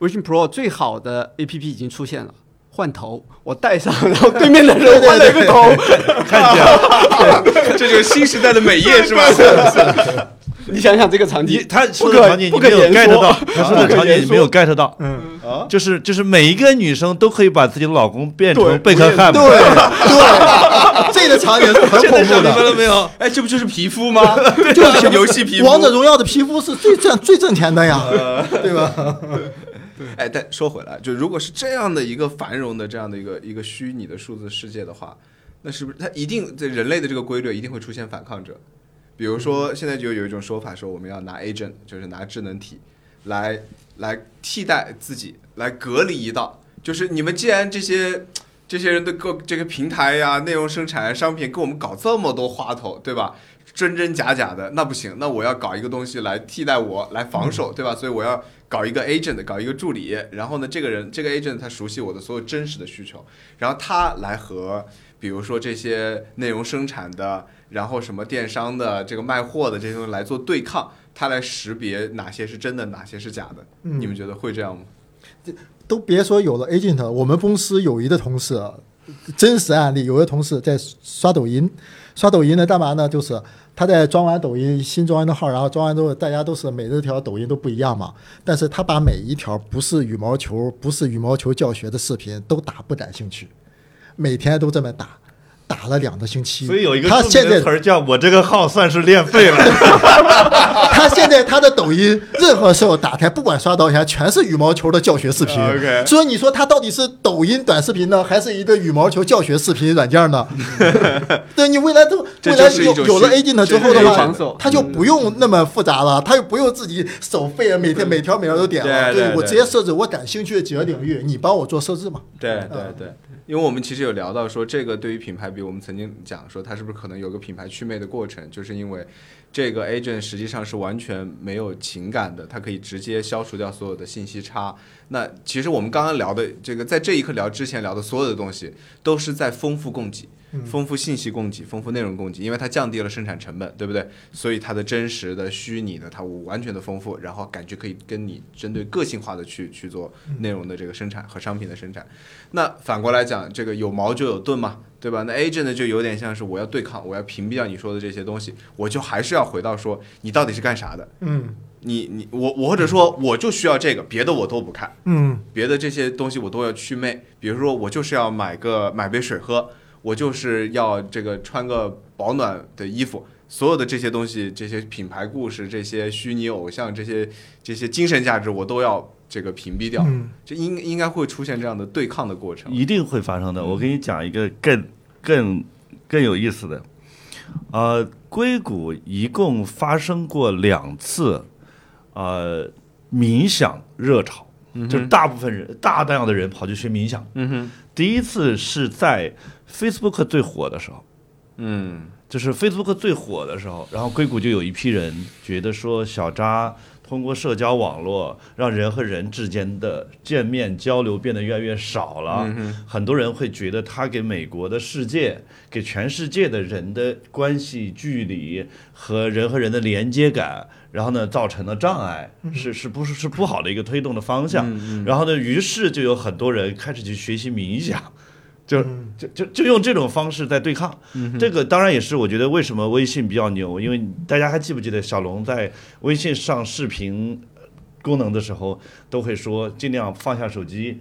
微信 Pro 最好的 APP 已经出现了。换头，我戴上，然后对面的人换了一个头，看见了，*laughs* 这就是新时代的美业是吧？*laughs* 你想想这个场景，他说的场景你没有 get 到，他说的场景你没有 get 到，嗯，啊，就是就是每一个女生都可以把自己的老公变成贝克汉姆对，对，*laughs* 这个场景是很恐怖的明白了的。没有？哎，这不就是皮肤吗？就是游戏皮肤。王者荣耀的皮肤是最挣最挣钱的呀，对吧？哎，但说回来，就如果是这样的一个繁荣的这样的一个一个虚拟的数字世界的话，那是不是它一定在人类的这个规律一定会出现反抗者？比如说，现在就有一种说法说，我们要拿 agent，就是拿智能体来来替代自己，来隔离一道。就是你们既然这些这些人的各这个平台呀、内容生产、商品给我们搞这么多花头，对吧？真真假假的，那不行，那我要搞一个东西来替代我来防守，对吧？所以我要搞一个 agent，搞一个助理，然后呢，这个人这个 agent 他熟悉我的所有真实的需求，然后他来和比如说这些内容生产的，然后什么电商的这个卖货的这些东西来做对抗，他来识别哪些是真的，哪些是假的。嗯你们觉得会这样吗？都别说有了 agent，我们公司有一个同事，真实案例，有一个同事在刷抖音，刷抖音呢干嘛呢？就是他在装完抖音新装完的号，然后装完之后，大家都是每一条抖音都不一样嘛，但是他把每一条不是羽毛球、不是羽毛球教学的视频都打不感兴趣，每天都这么打。打了两个星期，所以有一个著他现在词儿叫“我这个号算是练废了 *laughs* 他现在他的抖音任何时候打开，不管刷到啥，全是羽毛球的教学视频。所以你说他到底是抖音短视频呢，还是一个羽毛球教学视频软件呢？*laughs* 对你未来都未来有有了虚 A 进了之后的话，他就不用那么复杂了，他就不用自己手废每天每条每条都点了。对我直接设置我感兴趣的几个领域，你帮我做设置嘛。对对对，因为我们其实有聊到说，这个对于品牌比，我们曾经讲说，它是不是可能有个品牌祛魅的过程，就是因为这个 agent 实际上是完全没有情感的，它可以直接消除掉所有的信息差。那其实我们刚刚聊的这个，在这一刻聊之前聊的所有的东西，都是在丰富供给。丰富信息供给，丰富内容供给，因为它降低了生产成本，对不对？所以它的真实的、虚拟的，它完全的丰富，然后感觉可以跟你针对个性化的去去做内容的这个生产和商品的生产。那反过来讲，这个有矛就有盾嘛，对吧？那 agent 呢，就有点像是我要对抗，我要屏蔽掉你说的这些东西，我就还是要回到说你到底是干啥的？嗯你你我我或者说我就需要这个，别的我都不看，嗯别的这些东西我都要祛魅。比如说我就是要买个买杯水喝，我就是要这个穿个保暖的衣服。所有的这些东西，这些品牌故事，这些虚拟偶像，这些这些精神价值，我都要这个屏蔽掉。嗯这应应该会出现这样的对抗的过”，程。一定会发生的。我给你讲一个更更更有意思的，呃，硅谷一共发生过两次，呃，冥想热潮，就是大部分人大量的人跑去学冥想。嗯哼，第一次是在 Facebook 最火的时候，嗯就是 Facebook 最火的时候，然后硅谷就有一批人觉得说小扎通过社交网络让人和人之间的见面交流变得越来越少了，很多人会觉得他给美国的世界、给全世界的人的关系距离和人和人的连接感，然后呢造成了障碍，是是不是是不好的一个推动的方向？然后呢，于是就有很多人开始去学习冥想。就就就就用这种方式在对抗，这个当然也是我觉得为什么微信比较牛，因为大家还记不记得小龙在微信上视频功能的时候，都会说尽量放下手机，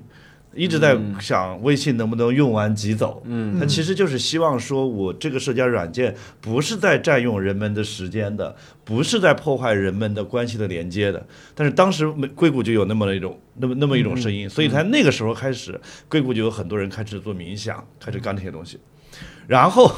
一直在想微信能不能用完即走。嗯，他其实就是希望说我这个社交软件不是在占用人们的时间的，不是在破坏人们的关系的连接的。但是当时硅谷就有那么一种。那么那么一种声音，所以在那个时候开始，硅谷就有很多人开始做冥想，开始干这些东西。然后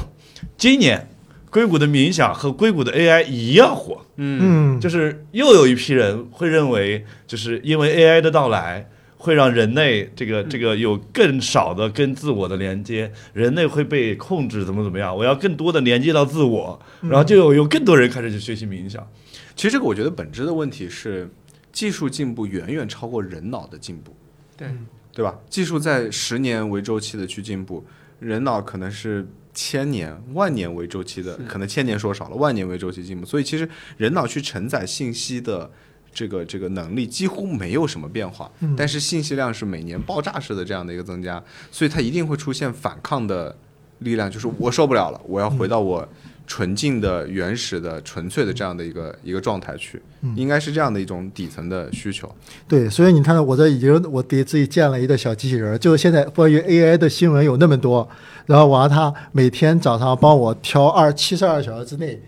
今年，硅谷的冥想和硅谷的 AI 一样火，嗯，就是又有一批人会认为，就是因为 AI 的到来，会让人类这个这个有更少的跟自我的连接，人类会被控制，怎么怎么样？我要更多的连接到自我，然后就有有更多人开始去学习冥想。其实这个我觉得本质的问题是。技术进步远远超过人脑的进步，对对吧？技术在十年为周期的去进步，人脑可能是千年、万年为周期的，可能千年说少了，万年为周期进步。所以其实人脑去承载信息的这个这个能力几乎没有什么变化，但是信息量是每年爆炸式的这样的一个增加，所以它一定会出现反抗的力量，就是我受不了了，我要回到我。纯净的、原始的、纯粹的这样的一个一个状态去，应该是这样的一种底层的需求。对，所以你看到我这已经我给自己建了一个小机器人，就是现在关于 AI 的新闻有那么多，然后我让它每天早上帮我挑二七十二小时之内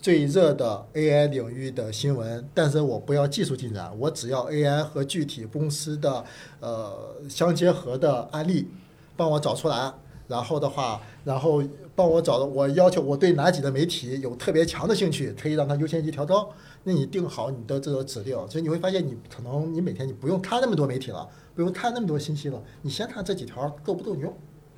最热的 AI 领域的新闻，但是我不要技术进展，我只要 AI 和具体公司的呃相结合的案例，帮我找出来。然后的话，然后帮我找的，我要求我对哪几个媒体有特别强的兴趣，可以让它优先级调高。那你定好你的这个指令，所以你会发现，你可能你每天你不用看那么多媒体了，不用看那么多信息了，你先看这几条够不够用。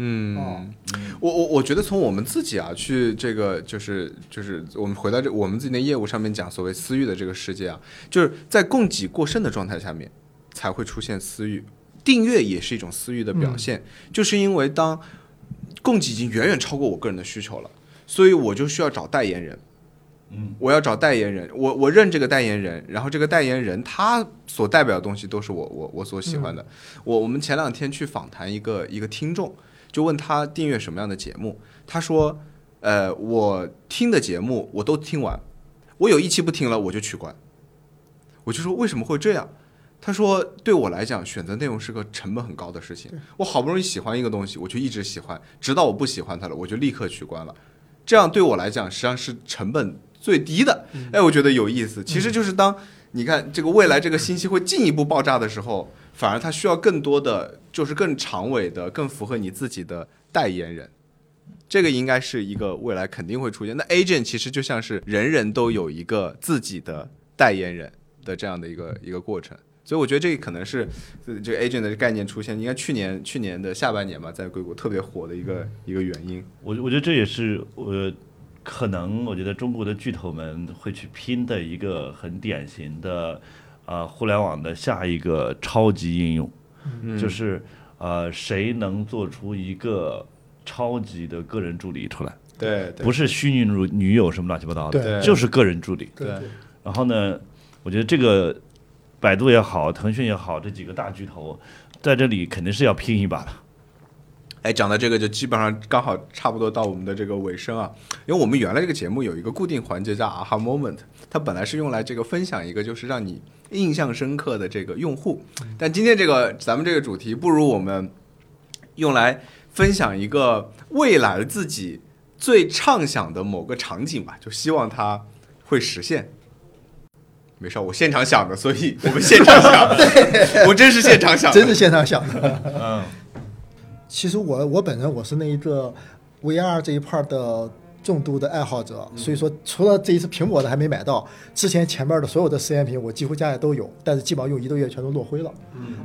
嗯，我我我觉得从我们自己啊，去这个就是就是我们回到这我们自己的业务上面讲，所谓私域的这个世界啊，就是在供给过剩的状态下面才会出现私域，订阅也是一种私域的表现，就是因为当。供给已经远远超过我个人的需求了，所以我就需要找代言人。嗯，我要找代言人，我我认这个代言人，然后这个代言人他所代表的东西都是我我我所喜欢的。我我们前两天去访谈一个一个听众，就问他订阅什么样的节目，他说，呃，我听的节目我都听完，我有一期不听了我就取关。我就说为什么会这样？他说：“对我来讲，选择内容是个成本很高的事情。我好不容易喜欢一个东西，我就一直喜欢，直到我不喜欢它了，我就立刻取关了。这样对我来讲，实际上是成本最低的。哎，我觉得有意思。其实就是当你看这个未来这个信息会进一步爆炸的时候，反而它需要更多的，就是更长尾的、更符合你自己的代言人。这个应该是一个未来肯定会出现。那 agent 其实就像是人人都有一个自己的代言人的这样的一个一个过程。”所以我觉得这可能是这个 agent 的概念出现，应该去年去年的下半年吧，在硅谷特别火的一个一个原因。我我觉得这也是我可能我觉得中国的巨头们会去拼的一个很典型的啊互联网的下一个超级应用，就是呃谁能做出一个超级的个人助理出来？对，不是虚拟女女友什么乱七八糟的，就是个人助理。对，然后呢，我觉得这个。百度也好，腾讯也好，这几个大巨头在这里肯定是要拼一把的。哎，讲到这个，就基本上刚好差不多到我们的这个尾声啊。因为我们原来这个节目有一个固定环节叫 Aha Moment，它本来是用来这个分享一个就是让你印象深刻的这个用户。但今天这个咱们这个主题，不如我们用来分享一个未来自己最畅想的某个场景吧，就希望它会实现。没事，我现场想的，所以我们现场想。*laughs* 的，我真是现场想的，真是现场想的。嗯，其实我我本人我是那一个 VR 这一块的重度的爱好者，所以说除了这一次苹果的还没买到，之前前面的所有的实验品我几乎家里都有，但是基本上用一个月全都落灰了。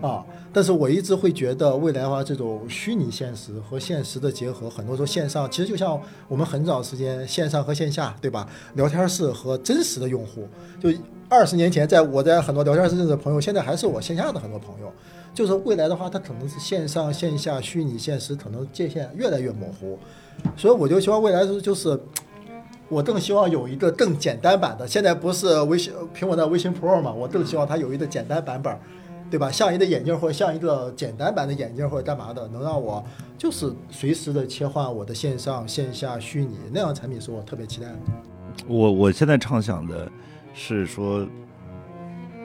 啊，但是我一直会觉得未来的话，这种虚拟现实和现实的结合，很多时候线上其实就像我们很早时间线上和线下，对吧？聊天室和真实的用户，就二十年前在我在很多聊天室认识的朋友，现在还是我线下的很多朋友。就是未来的话，它可能是线上线下虚拟现实可能界限越来越模糊，所以我就希望未来是就是，我更希望有一个更简单版的。现在不是微信苹果的微信 Pro 嘛，我更希望它有一个简单版本，对吧？像一个眼镜或者像一个简单版的眼镜或者干嘛的，能让我就是随时的切换我的线上线下虚拟那样产品，是我特别期待的。我我现在畅想的是说，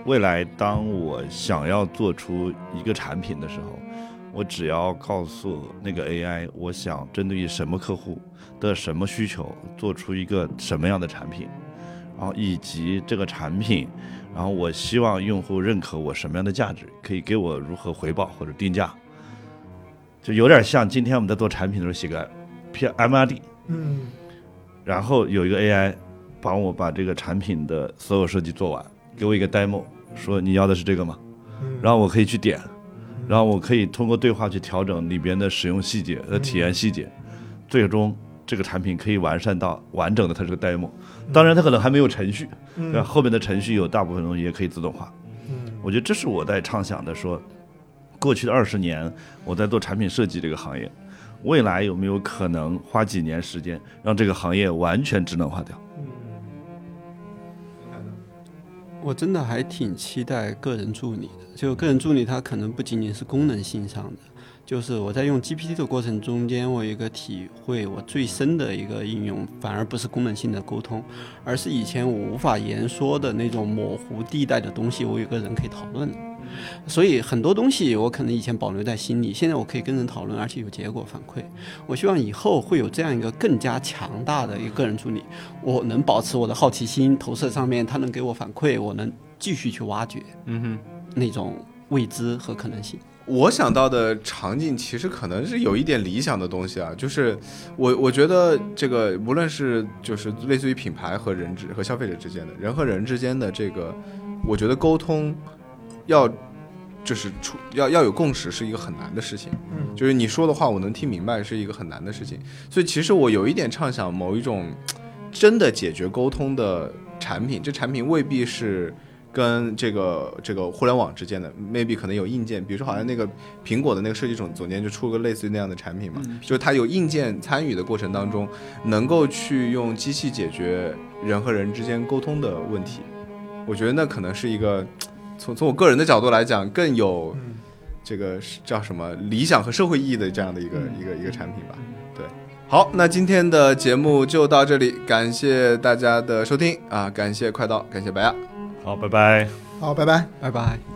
未来当我想要做出一个产品的时候，我只要告诉那个 AI，我想针对于什么客户的什么需求，做出一个什么样的产品，然后以及这个产品，然后我希望用户认可我什么样的价值，可以给我如何回报或者定价，就有点像今天我们在做产品的时候写个 P M R D，嗯然后有一个 AI 帮我把这个产品的所有设计做完，给我一个 demo，说你要的是这个吗？嗯然后我可以去点，然后我可以通过对话去调整里边的使用细节和体验细节，最终这个产品可以完善到完整的它是个 demo。当然，它可能还没有程序，对吧？后面的程序有大部分东西也可以自动化。嗯我觉得这是我在畅想的说，过去的二十年我在做产品设计这个行业，未来有没有可能花几年时间让这个行业完全智能化掉？我真的还挺期待个人助理的。就个人助理，它可能不仅仅是功能性上的，就是我在用 GPT 的过程中间，我有一个体会，我最深的一个应用，反而不是功能性的沟通，而是以前我无法言说的那种模糊地带的东西，我有个人可以讨论。所以很多东西我可能以前保留在心里，现在我可以跟人讨论，而且有结果反馈。我希望以后会有这样一个更加强大的一个个人助理，我能保持我的好奇心投射上面，他能给我反馈，我能继续去挖掘嗯哼。那种未知和可能性。我想到的场景其实可能是有一点理想的东西啊，就是我我觉得这个无论是就是类似于品牌和人之和消费者之间的人和人之间的这个，我觉得沟通要就是出要要有共识是一个很难的事情，嗯就是你说的话我能听明白是一个很难的事情，所以其实我有一点畅想某一种真的解决沟通的产品，这产品未必是。跟这个这个互联网之间的，maybe 可能有硬件，比如说好像那个苹果的那个设计总总监就出了个类似于那样的产品嘛，就是它有硬件参与的过程当中，能够去用机器解决人和人之间沟通的问题。我觉得那可能是一个从从我个人的角度来讲更有嗯这个是叫什么理想和社会意义的这样的一个一个一个产品吧。对，好，那今天的节目就到这里，感谢大家的收听啊，感谢快刀，感谢白亚。好，拜拜。好，拜拜。拜拜。